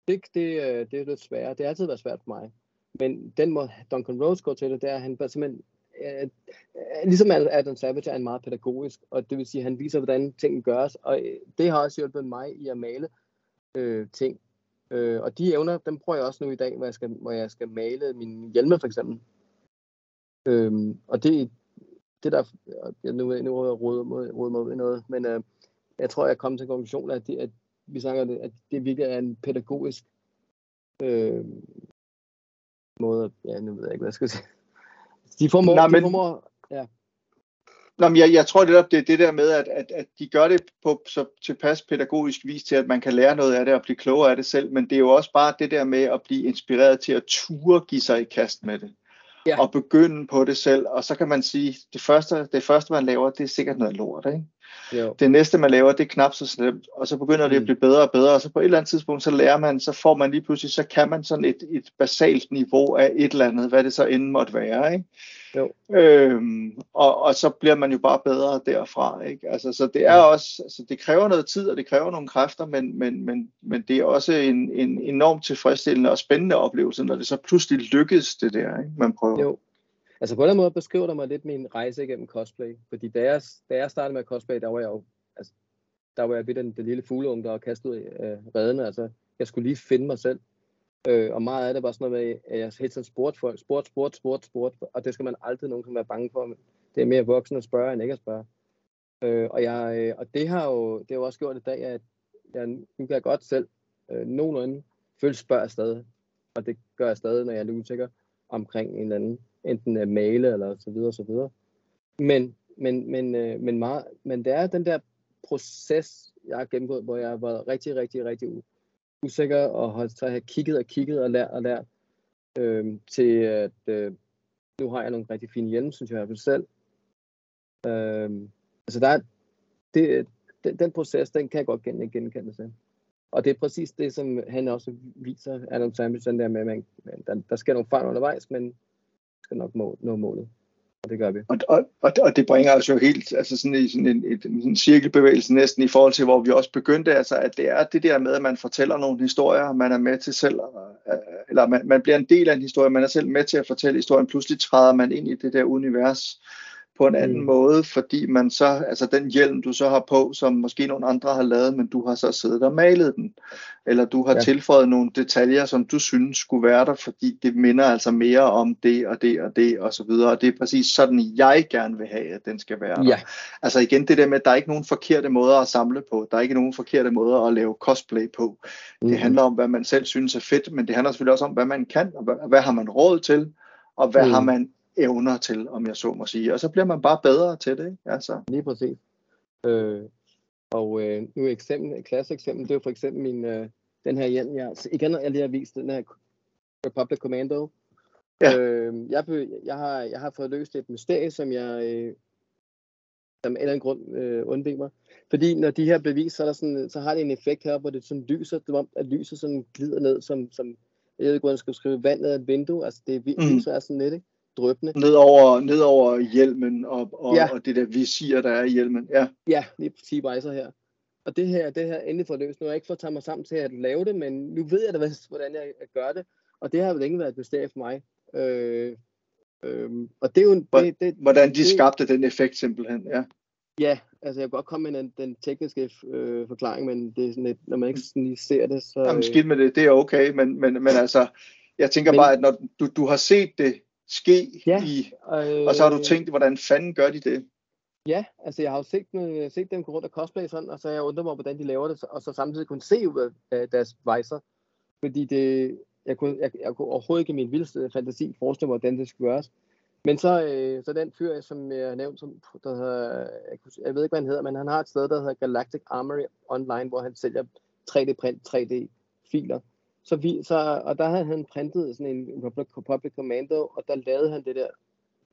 det, det, øh, det er lidt sværere. Det har altid været svært for mig. Men den måde Duncan Rose går til det, det er, at han simpelthen, øh, øh ligesom Adam Savage er en meget pædagogisk, og det vil sige, at han viser, hvordan ting gøres, og øh, det har også hjulpet mig i at male øh, ting. Øh, og de evner, dem bruger jeg også nu i dag, hvor jeg skal, hvor jeg skal male min hjelme for eksempel. Øh, og det, det der, jeg nu, nu jeg rodet mig ud i noget, men øh, jeg tror, jeg kom til konklusionen, at, de, at vi snakker det, at det virkelig er en pædagogisk øh, måde, ja, nu ved jeg ikke, hvad jeg skal sige. De formår, Nej, men, de formår ja. Nå, men jeg, jeg tror det, det er det der med, at, at, at de gør det på så tilpas pædagogisk vis til, at man kan lære noget af det og blive klogere af det selv, men det er jo også bare det der med at blive inspireret til at ture give sig i kast med det. Ja. Og begynde på det selv, og så kan man sige, det første, det første man laver, det er sikkert noget lort, ikke? Jo. Det næste, man laver, det er knap så slemt, og så begynder det at mm. blive bedre og bedre, og så på et eller andet tidspunkt, så lærer man, så får man lige pludselig, så kan man sådan et, et basalt niveau af et eller andet, hvad det så end måtte være, ikke? Jo. Øhm, og, og så bliver man jo bare bedre derfra, ikke? Altså, så det er ja. også, altså, det kræver noget tid, og det kræver nogle kræfter, men, men, men, men det er også en, en enormt tilfredsstillende og spændende oplevelse, når det så pludselig lykkes, det der, ikke? Man prøver. Jo. Altså på den måde beskriver der mig lidt min rejse igennem cosplay. Fordi da jeg, da jeg startede med cosplay, der var jeg jo, altså, der var jeg ved den, den lille fugleunge, der var kastet ud i øh, redene. Altså, jeg skulle lige finde mig selv. Øh, og meget af det var sådan noget med, at jeg hele tiden spurgte folk, spurgte, spurgte, spurgte, spurgte, og det skal man aldrig nogen kan være bange for. Det er mere voksen at spørge, end ikke at spørge. Øh, og, jeg, øh, og det har jo, det har jo også gjort i dag, at jeg, nu kan jeg godt selv øh, nogenlunde føle spørg stadig. Og det gør jeg stadig, når jeg er lidt usikker omkring en eller anden enten at male eller så videre, så videre. Men, men, men, øh, men, meget, men det er den der proces, jeg har gennemgået, hvor jeg har været rigtig, rigtig, rigtig usikker og har, så har jeg kigget og kigget og lært og lært øh, til at øh, nu har jeg nogle rigtig fine hjelme, synes jeg, for selv. Øh, altså der er, det, den, den proces, den kan jeg godt gen, genkende sig. Og det er præcis det, som han også viser, Adam Sandwich, den der med, at man, der, der sker nogle fejl undervejs, men skal nok må, nå målet. Og det gør vi. Og, og, og det bringer os jo helt altså sådan i sådan en, et, en cirkelbevægelse næsten i forhold til, hvor vi også begyndte, altså at det er det der med, at man fortæller nogle historier, man er med til selv, øh, eller man, man bliver en del af en historie, man er selv med til at fortælle historien, pludselig træder man ind i det der univers, på en anden Mm. måde, fordi man så, altså den hjelm, du så har på, som måske nogle andre har lavet, men du har så siddet og malet den, eller du har Ja. tilføjet nogle detaljer, som du synes skulle være der, fordi det minder altså mere om det og det og det og så videre, og det er præcis sådan, jeg gerne vil have, at den skal være der. Ja, Altså igen det der med, at der er ikke nogen forkerte måder at samle på, der er ikke nogen forkerte måder at lave cosplay på. Mm. Det handler om, hvad man selv synes er fedt, men det handler selvfølgelig også om, hvad man kan, og hvad, hvad har man råd til, og hvad mm. har man evner til, om jeg så må sige. Og så bliver man bare bedre til det. Ikke? Altså, Lige præcis. Øh, og øh, nu et eksempel, et klasse eksempel, det er jo for eksempel min, øh, den her hjelm, jeg, igen jeg lige har vist, den her Republic Commando. Ja. Øh, jeg, jeg, har, jeg har fået løst et mysterie, som jeg øh, som af en eller anden grund øh, undvig mig. Fordi når de her bevis, så, er der sådan, så har det en effekt her, hvor det sådan lyser, det om, at lyset sådan glider ned, som, som jeg ved ikke, hvordan skal skrive, vand ned ad et vindue, altså det mm. lyser er sådan lidt, ikke? Drøbende. ned, over, ned over hjelmen og, og, Ja. og det der visir, der er i hjelmen. Ja. Ja, lige på T-Riser her. Og det her, det her er endelig for løst. Nu har jeg ikke fået taget mig sammen til at lave det, men nu ved jeg da, hvordan jeg gør det. Og det har vel ikke været et mysterie for mig. Øh, øh, og det er jo en, det, det, Hvordan de det- skabte den effekt simpelthen. Ja. ja, altså jeg kan godt komme med den, den tekniske øh, forklaring, men det er sådan lidt, når man ikke sådan lige ser det, så... Jamen skidt med det, det er okay, men, men, men altså, jeg tænker Men- bare, at når du, du har set det ske, Ja, i, øh, og så har du tænkt, hvordan fanden gør de det? Ja, altså jeg har jo set, dem- set dem gå rundt og cosplay sådan, og så jeg undret mig, hvordan de laver det, og så samtidig kunne se ud af- af deres visor. Fordi det, jeg, kunne, jeg, jeg kunne overhovedet ikke i min vildeste fantasi forestille mig, hvordan det skulle gøres. Men så, øh, så den fyr, som jeg har nævnt, som, der hedder, jeg, jeg ved ikke, hvad han hedder, men han har et sted, der hedder Galactic Armory Online, hvor han sælger 3D-print, 3D-filer. Så vi, så, og der havde han printet sådan en Republic, Republic Commando, og der lavede han det der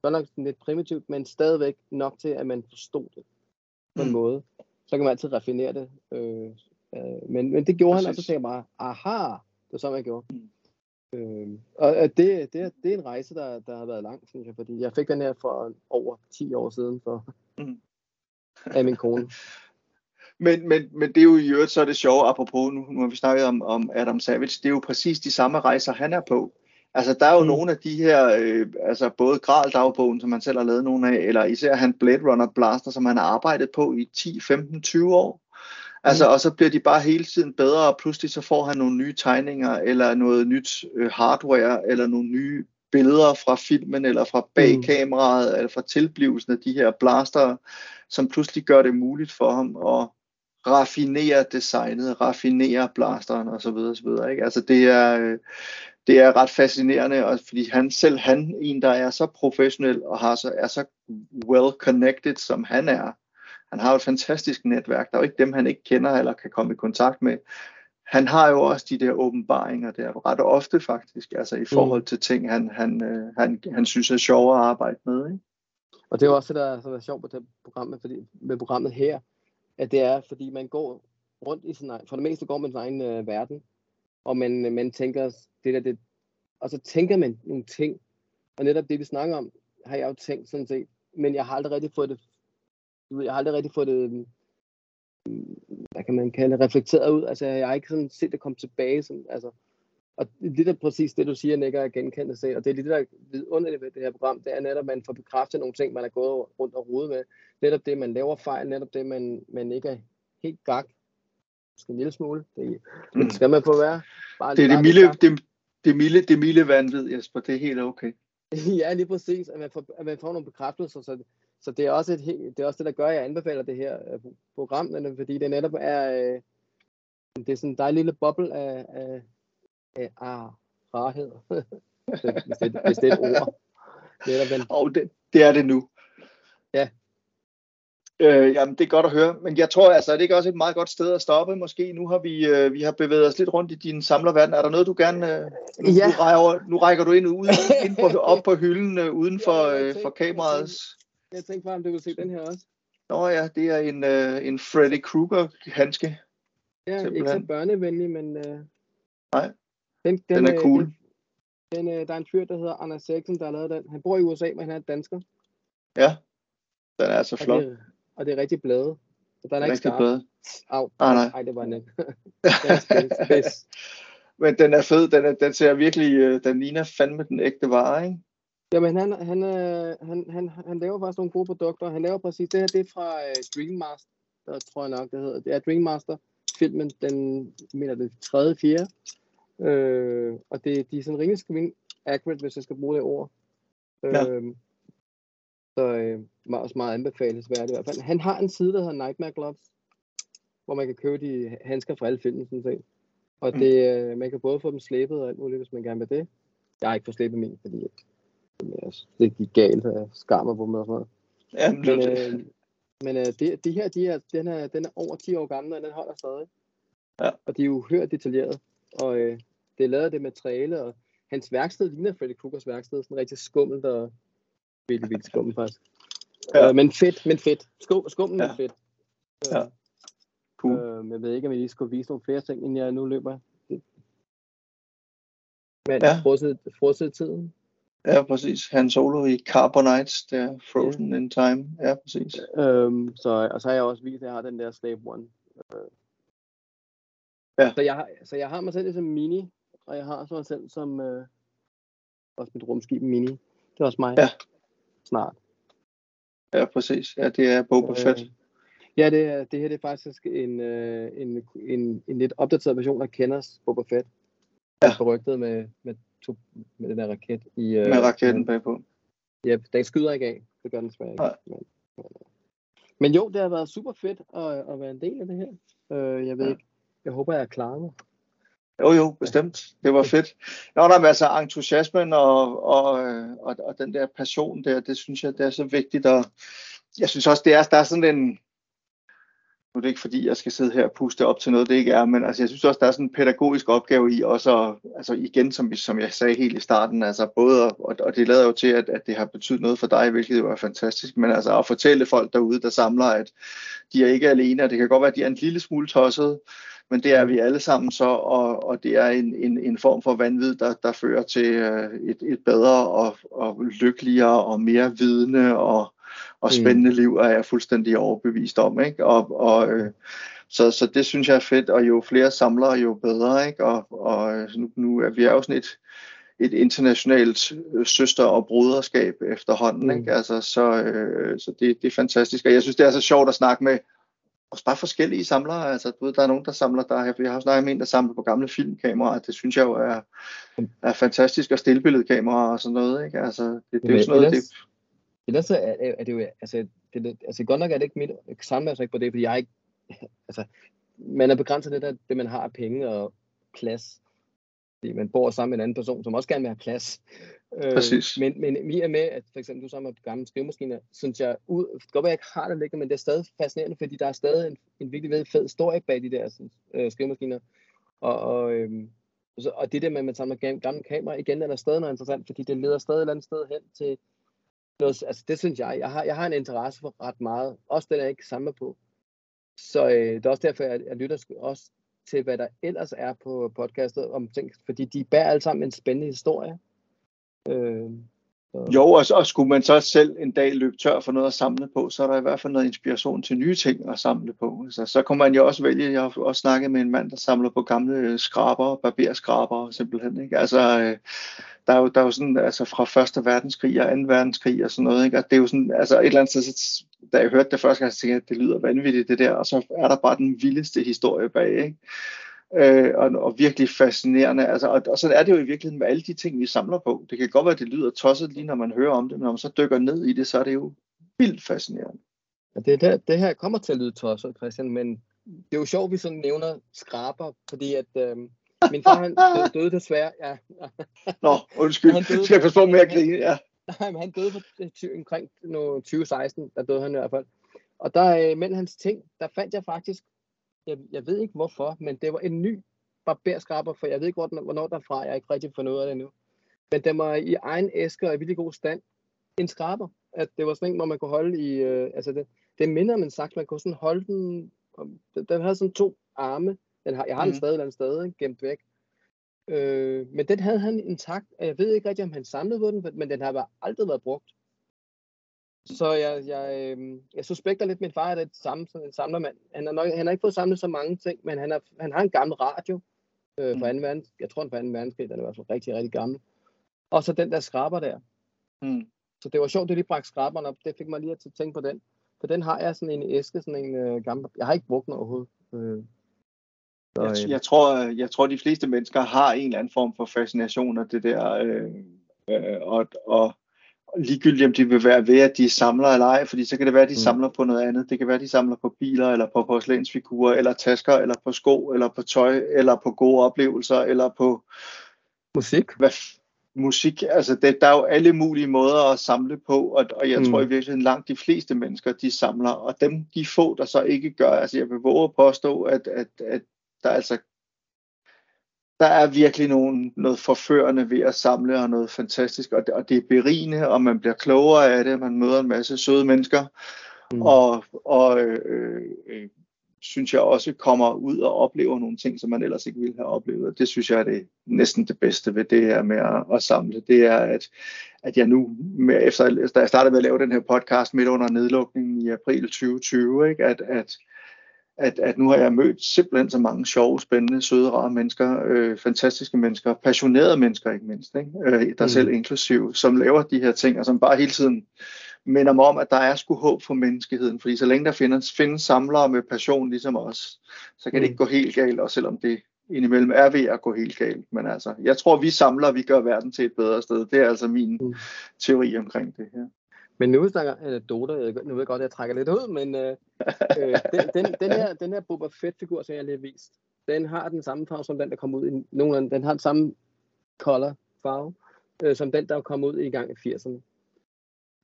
godt nok sådan lidt primitivt, men stadigvæk nok til, at man forstod det på en Mm. måde. Så kan man altid raffinere det. Øh, øh, men, men det gjorde han, og så Præcis. tænkte jeg bare, aha, det var sådan, man gjorde. Mm. Øh, og det, det, er- det er en rejse, der, der har været lang, synes jeg, fordi jeg fik den her for over 10 år siden for, Mm. af min kone. (laughs) Men, men, men det er jo i øvrigt så er det sjove, apropos, nu, nu har vi snakket om, om Adam Savage, det er jo præcis de samme rejser, han er på. Altså, der er jo Mm. nogle af de her, øh, altså både Gral-dagbogen, som han selv har lavet nogle af, eller især han Blade Runner Blaster, som han har arbejdet på i 10, 15, 20 år. Altså, Mm. og så bliver de bare hele tiden bedre, og pludselig så får han nogle nye tegninger, eller noget nyt øh, hardware, eller nogle nye billeder fra filmen, eller fra bag Mm. eller fra tilblivelsen af de her blaster, som pludselig gør det muligt for ham at raffinere designet, raffinere blasteren osv. osv. Ikke? Altså det er, øh, det er ret fascinerende, og fordi han selv han en, der er så professionel og har så, er så well connected, som han er. Han har jo et fantastisk netværk. Der er jo ikke dem, han ikke kender eller kan komme i kontakt med. Han har jo også de der åbenbaringer der, ret ofte faktisk, altså i forhold til ting, han, han, øh, han, han synes er sjove at arbejde med. Ikke? Og det er jo også det, der, som er sjovt med, det programmet, fordi, med programmet her, at det er, fordi man går rundt i sin egen, for det meste går man i sin egen øh, verden, og man, øh, man tænker, det der, det, og så tænker man nogle ting, og netop det, vi snakker om, har jeg jo tænkt sådan set, men jeg har aldrig rigtig fået det, du ved, jeg har aldrig rigtig fået det, mm, hvad kan man kalde det, reflekteret ud, altså jeg har ikke sådan set det komme tilbage, som, altså, og det er præcis det, du siger, Nick, er genkendt sig. Og det er lige det, der er vidunderligt ved det her program, det er netop, at man får bekræftet nogle ting, man er gået rundt og rodet med. Netop det, man laver fejl, netop det, man, man ikke er helt gak. Måske en lille smule. Det, Mm. skal man få være. Bare, Det er det milde, det, det milde, det milde vanvid, Jesper. Det er helt okay. (laughs) ja, lige præcis. At man får, at man får nogle bekræftelser. Så, så det, er også et, det er også det, der gør, at jeg anbefaler det her øh, program, netop fordi det netop er, øh, det er sådan en dejlig lille boble af, af, af ah, rarhed. hvis, det, hvis det er et ord. Netop den, Og det, det er det nu. Ja. Øh, jamen, det er godt at høre. Men jeg tror altså, er det ikke også et meget godt sted at stoppe måske? Nu har vi, øh, vi har bevæget os lidt rundt i din samlerverden. Er der noget, du gerne... Øh, nu, Ja. nu, rækker, nu rækker du ind, ud, (laughs) ind på, op på hylden øh, uden for, øh, tænkte- for kameraets... Jeg tænkte bare, om du vil se den her også. Nå ja, det er en, øh, en Freddy Krueger-handske. Ja, ikke så Simpelthen. børnevenlig, men... Øh, Nej, den, Den er øh, cool. Den, den, øh, der er en fyr, der hedder Anders Eriksen, der har lavet den. Han bor i USA, men han er dansker. Ja, den er altså Og flot. det, og det er rigtig blade. Så den er ikke Rigtig skarp. blad. Au. Ah, nej. Ej, det var nemt. Den er. Men den er fed. Den, er, den ser virkelig... Øh, den ligner fandme den ægte vare, ikke? Jamen, han, han, øh, han, han, han laver faktisk nogle gode produkter. Han laver præcis det her, det er fra uh, Dreammaster, tror jeg nok, det hedder. Det er Dreammaster, filmen, den, mener det tredje, fjerde. Øh, og det, de er sådan rimelig screen accurate, hvis jeg skal bruge det ord. Ja. Øh, så øh, meget, også meget anbefalesværdigt i hvert fald. Han har en side, der hedder Nightmare Gloves, hvor man kan købe de handsker fra alle filmen, sådan set. Og Mm. det, øh, man kan både få dem slæbet og alt muligt, hvis man gerne vil det. Jeg har ikke fået slæbet min, fordi øh, det gik galt, og jeg skar mig på dem og sådan noget. Ja, men, Men, det, øh, men øh, det, det her, de er, den, er, den er over 10 år gammel, og den holder stadig. Ja. Og de er jo hørt detaljeret. Og øh, det er lavet af det materiale, og hans værksted ligner Freddy Kruegers værksted. Sådan rigtig skummelt og virkelig, virkelig skummelt faktisk. Ja. Ja. Øh, men fedt, men fedt. Skum, skummelt, Ja. men fedt. Ja. cool. Øh, jeg ved ikke, om jeg lige skulle vise nogle flere ting, inden jeg nu løber. Men Ja. ja. frosset, frosset tiden. Ja, præcis. Han solo i Carbonites, der er Frozen in Time. Ja, præcis. Øhm, så, og så har jeg også vist, at jeg har den der Slave One. Øh. Ja. Så, jeg har, så jeg har mig selv som mini, og jeg har så mig selv som øh, også mit rumskib mini. Det er også mig. Ja. Snart. Ja, præcis. Ja, det er Boba Fett. Øh, ja, det, er, det her det er faktisk en, øh, en, en, en lidt opdateret version af Kenners Boba Fett. Ja. Berygtet med, med, to, med den der raket. I, øh, Med raketten bagpå. Ja, den skyder ikke af. Det gør den desværre ikke. Nej. Men, men, men jo, det har været super fedt at, at være en del af det her. Øh, jeg ved Ja. ikke. Jeg håber, jeg er klar nu. Jo, jo, bestemt. Det var fedt. Nå, der er altså entusiasmen og, og, og, og den der passion der, det synes jeg, det er så vigtigt. Og jeg synes også, det er, der er sådan en, nu er det ikke fordi, jeg skal sidde her og puste op til noget, det ikke er, men altså, jeg synes også, der er sådan en pædagogisk opgave i også, at, altså igen, som, som jeg sagde helt i starten, altså både, og, og det lader jo til, at, at det har betydet noget for dig, hvilket jo er fantastisk, men altså at fortælle folk derude, der samler, at de er ikke alene, og det kan godt være, at de er en lille smule tosset, men det er vi alle sammen så, og, og det er en, en, en form for vanvid, der, der fører til øh, et, et bedre og, og lykkeligere og mere vidende og, og Mm. spændende liv, er jeg fuldstændig overbevist om. Ikke? Og, og, øh, så, så det synes jeg er fedt, og jo flere samlere, jo bedre. Ikke? Og, og øh, nu, nu er vi er jo sådan et, et internationalt søster- og broderskab efterhånden. Mm. Ikke? Altså, så øh, så det, det er fantastisk, og jeg synes, det er så sjovt at snakke med også bare forskellige samlere. Altså, du ved, der er nogen, der samler, der, jeg har også snakket med en, der samler på gamle filmkameraer. Det synes jeg jo er, er fantastisk, og stillbilledkameraer og sådan noget. Ikke? Altså, det, det er jo sådan noget, det, ellers- Ellers så er, er, det jo, altså, det, altså godt nok er det ikke mit, jeg samler altså ikke på det, fordi jeg ikke, (laughs) altså, man er begrænset lidt af det, man har af penge og plads. Fordi man bor sammen med en anden person, som også gerne vil have plads. Øh, Præcis. men, men vi er med, at for eksempel du samler på gamle skrivemaskiner, synes jeg, ud, det godt være, at jeg ikke har det liggende, men det er stadig fascinerende, fordi der er stadig en, en virkelig ved fed historie bag de der sådan, øh, skrivemaskiner. Og, og, øhm, så, og det der med, at man samler gam- gamle kameraer, igen er der stadig noget interessant, fordi det leder stadig et eller andet sted hen til noget, altså det synes jeg, jeg har, jeg har en interesse for ret meget, også den jeg ikke samler på. Så øh, det er også derfor, jeg, jeg lytter også til, hvad der ellers er på podcastet om ting, fordi de bærer alle sammen en spændende historie. Øh, så, Jo, og, og skulle man så selv en dag løbe tør for noget at samle på, så er der i hvert fald noget inspiration til nye ting at samle på. Så, så kunne man jo også vælge, jeg har også snakket med en mand, der samler på gamle øh, skraber, barberskraber simpelthen. Ikke? Altså, øh, der er jo, der er jo sådan, altså fra første verdenskrig og anden verdenskrig og sådan noget, ikke? Og det er jo sådan, altså et eller andet sted, så, da jeg hørte det første gang, så tænkte jeg, at det lyder vanvittigt det der, og så er der bare den vildeste historie bag, ikke? Øh, og, og virkelig fascinerende. Altså, og, og sådan er det jo i virkeligheden med alle de ting, vi samler på. Det kan godt være, at det lyder tosset lige, når man hører om det, men når man så dykker ned i det, så er det jo vildt fascinerende. Ja, det, det, det her kommer til at lyde tosset, Christian, men det er jo sjovt, at vi sådan nævner skraber, fordi at øh, min far han døde, desværre, ja, (laughs) Nå, undskyld. Han døde- Skal jeg passe på med at grine? Ja. (laughs) Nej, men han døde for øh, omkring nu 2016, der døde han i hvert fald. Og der, øh, mellem hans ting, der fandt jeg faktisk, jeg, jeg ved ikke hvorfor, men det var en ny barberskraber, for jeg ved ikke, hvor den, hvornår den er fra, jeg har ikke rigtig fundet ud af det endnu. Men den var i egen æske og i virkelig god stand. En skraber. At det var sådan en, hvor man kunne holde i, øh, altså det, det minder om en saks, man kunne sådan holde den, om- den, havde sådan to arme. Den har, jeg har den Mhm. stadig et eller andet sted, ikke? gemt væk. Øh, men den havde han intakt, og jeg ved ikke rigtig, om han samlede på den, men den har bare aldrig været brugt. Så jeg, jeg, øh, jeg suspekter lidt, min far er det samme, sådan en samlermand. Han har, nok, han har ikke fået samlet så mange ting, men han, er, han har en gammel radio øh, Mm. fra 2. verdenskrig. Jeg tror, den fra 2. verdenskrig, den er i hvert fald rigtig, rigtig gammel. Og så den der skraber der. Mm. Så det var sjovt, at du lige bragte skraberen op. Det fik mig lige til at tænke på den. For den har jeg sådan en æske, sådan en øh, gammel... Jeg har ikke brugt den overhovedet. Øh, så, Jeg, øh, jeg, tror, jeg tror, de fleste mennesker har en eller anden form for fascination af det der, øh, øh, og, og ligegyldigt om de vil være ved, at de samler eller ej, fordi så kan det være, at de Mm. samler på noget andet. Det kan være, at de samler på biler, eller på porcelænsfigurer, eller tasker, eller på sko, eller på tøj, eller på gode oplevelser, eller på musik. hvad, musik. Altså, det, der er jo alle mulige måder at samle på, og, og jeg Mm. tror i virkeligheden langt de fleste mennesker, de samler, og dem, de få, der så ikke gør, altså jeg vil våge at påstå, at, at, at der er altså der er virkelig nogen, noget forførende ved at samle og noget fantastisk, og det, og det er berigende, og man bliver klogere af det, man møder en masse søde mennesker, Mm. og, og øh, øh, synes jeg også kommer ud og oplever nogle ting, som man ellers ikke ville have oplevet. Det synes jeg er det, næsten det bedste ved det her med at, at samle. Det er, at, at jeg nu, med, efter, da jeg startede med at lave den her podcast midt under nedlukningen i april 2020, ikke, at, at, at, at nu har jeg mødt simpelthen så mange sjove, spændende, søde, rare mennesker, øh, fantastiske mennesker, passionerede mennesker ikke mindst, ikke? Øh, der Mm. mm. selv inklusiv, som laver de her ting, og som bare hele tiden minder mig om, at der er sgu håb for menneskeheden, fordi så længe der findes, findes samlere med passion ligesom os, så kan Mm. det ikke gå helt galt, og selvom det indimellem er ved at gå helt galt. Men altså, jeg tror, vi samler, vi gør verden til et bedre sted. Det er altså min Mm. teori omkring det her. Men nu snakker øh, anekdoter, nu ved jeg godt, at jeg trækker lidt ud, men øh, øh, den, den, den, her, den her Boba Fett-figur, som jeg lige har vist, den har den samme farve som den, der kom ud i nogenlunde, den har den samme color farve, øh, som den, der kom ud i gang i 80'erne.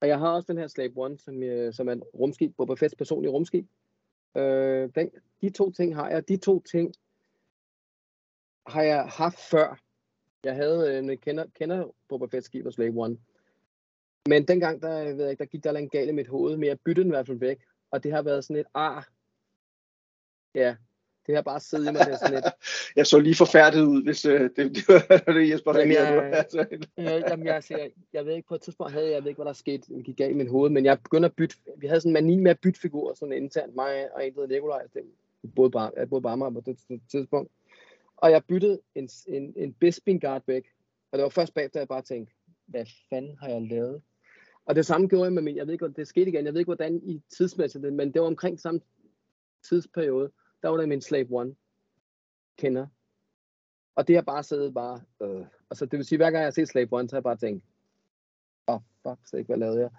Og jeg har også den her Slave One, som, øh, som er en rumskib, Boba Fett's personlige rumskib. Øh, den, de to ting har jeg. De to ting har jeg haft før. Jeg havde, øh, kender, kender Boba Fett's skib og Slave One. Men dengang, der, jeg ved jeg, ikke, der gik der en galt i mit hoved, men jeg byttede den i hvert fald væk. Og det har været sådan et, ah, ja, det har bare siddet i mig, det sådan et, (laughs) Jeg så lige forfærdet ud, hvis øh, det, det var (laughs) det, Jesper Jamen, jeg- (laughs) Altså, Øh, jamen, jeg, altså, jeg, jeg ved ikke, på et tidspunkt havde jeg, jeg ved ikke, hvad der skete, det gik galt i mit hoved, men jeg begyndte at bytte, vi havde sådan en mani med at bytte figurer, sådan internt, mig og en, der hedder Nikolaj, det boede bare, jeg boede bare mig på det t- tidspunkt, og jeg byttede en, en, en Bespin Guard væk, og det var først bagefter, jeg bare tænkte, hvad fanden har jeg lavet? Og det samme gjorde jeg med min, jeg ved ikke, det skete igen, jeg ved ikke, hvordan i tidsmæssigt, men det var omkring samme tidsperiode, der var der min Slave One kender, og det har bare siddet bare, øh. altså det vil sige, hver gang jeg har set Slave One, så har jeg bare tænkt, åh, oh, fuck, så ikke, hvad lavede jeg?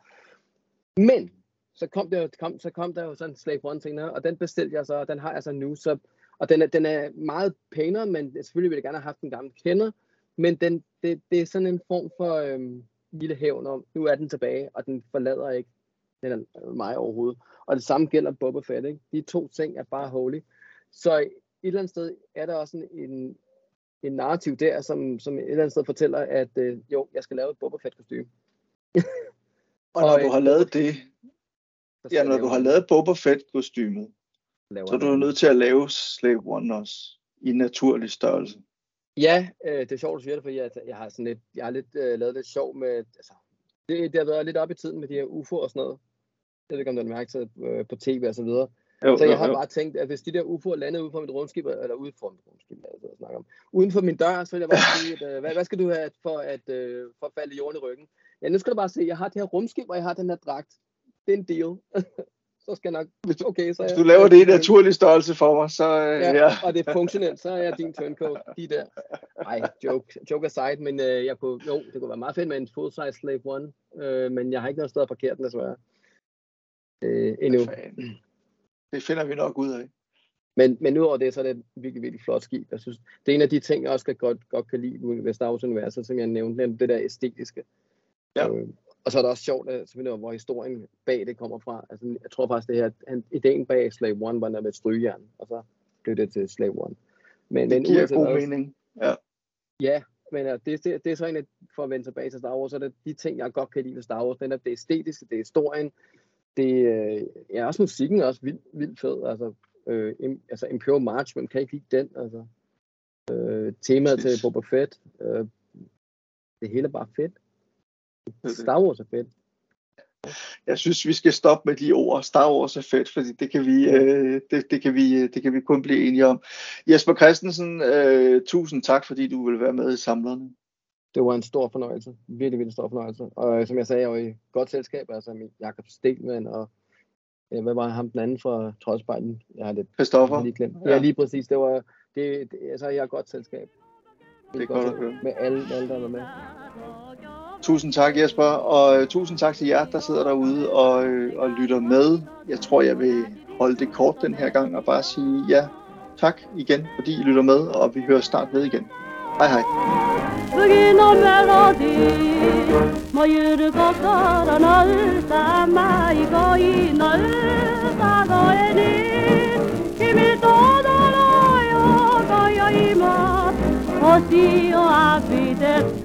Men, så kom, der, kom, så kom der jo sådan en Slave One ting, og den bestilte jeg så, og den har jeg så nu, så, og den er, den er meget pænere, men selvfølgelig ville jeg gerne have haft en gammel kender, men den, det, det er sådan en form for øhm, lille hævn om, nu er den tilbage, og den forlader ikke den er mig overhovedet. Og det samme gælder Boba Fett, ikke? De to ting er bare holy. Så et eller andet sted er der også en, en, en narrativ der, som, som et eller andet sted fortæller, at øh, jo, jeg skal lave et Boba Fett kostume. og når Og, du øh, har lavet det, ja, når du har lavet Boba Fett kostymet, laver så er du nødt til at lave Slave One også i naturlig størrelse. Ja, øh, det er sjovt, du siger det, fordi jeg, jeg har sådan lidt, jeg har lidt øh, lavet lidt sjov med, altså, det, det har været lidt op i tiden med de her UFO'er og sådan noget. Jeg ved ikke, om du har mærket øh, på tv og så videre. Jo, Så jo, jeg har jo. bare tænkt, at hvis de der UFO'er landede ude for mit rumskib, eller ude for mit rumskib, det, jeg snakker om, uden for min dør, så vil jeg bare sige, at, øh, hvad, hvad skal du have for at, øh, for at falde i jorden i ryggen? Ja, nu skal du bare se, jeg har det her rumskib, og jeg har den her dragt. Det er en deal. (laughs) så skal jeg nok, Hvis du- okay, så Hvis jeg- du laver det i naturlig størrelse for mig, så øh, Ja, ja. og det er funktionelt, så er jeg din turncoat, de der. Nej, joke, joke aside, men øh, jeg kunne, jo, det kunne være meget fedt med en full-size Slave One, øh, men jeg har ikke noget sted at parkere den, desværre. Øh, endnu. Det finder vi nok ud af. Men, men udover det, så er det et virkelig, virkelig flot skib. Jeg synes, det er en af de ting, jeg også godt, godt kan lide ved Star Wars-universet, som jeg nævnte, det der æstetiske. Ja. Øh, og så er det også sjovt, at, selvfølgelig, hvor historien bag det kommer fra. Altså, jeg tror faktisk, det her, han, ideen bag Slave One var der med strygejern, og så blev det til Slave One. Men, Det men giver uanset god hvad, mening. Ja, men uh, det, det, det er så en af, for at vende tilbage til Star Wars, så er det de ting, jeg godt kan lide ved Star Wars. Den er det æstetiske, det er historien, det øh, ja, også musikken er også vildt, vildt fed. Altså, øh, im, altså Imperial March, man kan ikke lide den. Altså, øh, temaet Præcis. til Boba Fett, øh, det hele er bare fedt. Star Wars er fedt. Jeg synes, vi skal stoppe med de ord. Star Wars er fedt, fordi det kan vi, øh, det, det kan vi, det kan vi kun blive enige om. Jesper Christensen, øh, tusind tak, fordi du vil være med i Samlerne. det var en stor fornøjelse. Virkelig, virkelig stor fornøjelse. Og øh, som jeg sagde, jeg var i godt selskab, altså med Jakob Stelman og ja, hvad var ham den anden fra Trodsbejden? Jeg har det Christoffer. lige glemt. Ja. ja, lige præcis. Det var, det, det, altså, jeg er godt selskab. Det er godt at høre. Med alle, alle, der var med. Tusind tak Jesper, og øh, tusind tak til jer, der sidder derude og, øh, og lytter med. Jeg tror, jeg vil holde det kort den her gang og bare sige ja, tak igen, fordi I lytter med, og vi hører snart ved igen. Hej hej. Begynder melodi, må gjøre godt og der noget, mig i går i noget, der går jeg. I mit år, der løg, og går jeg i mig, og siger, at vi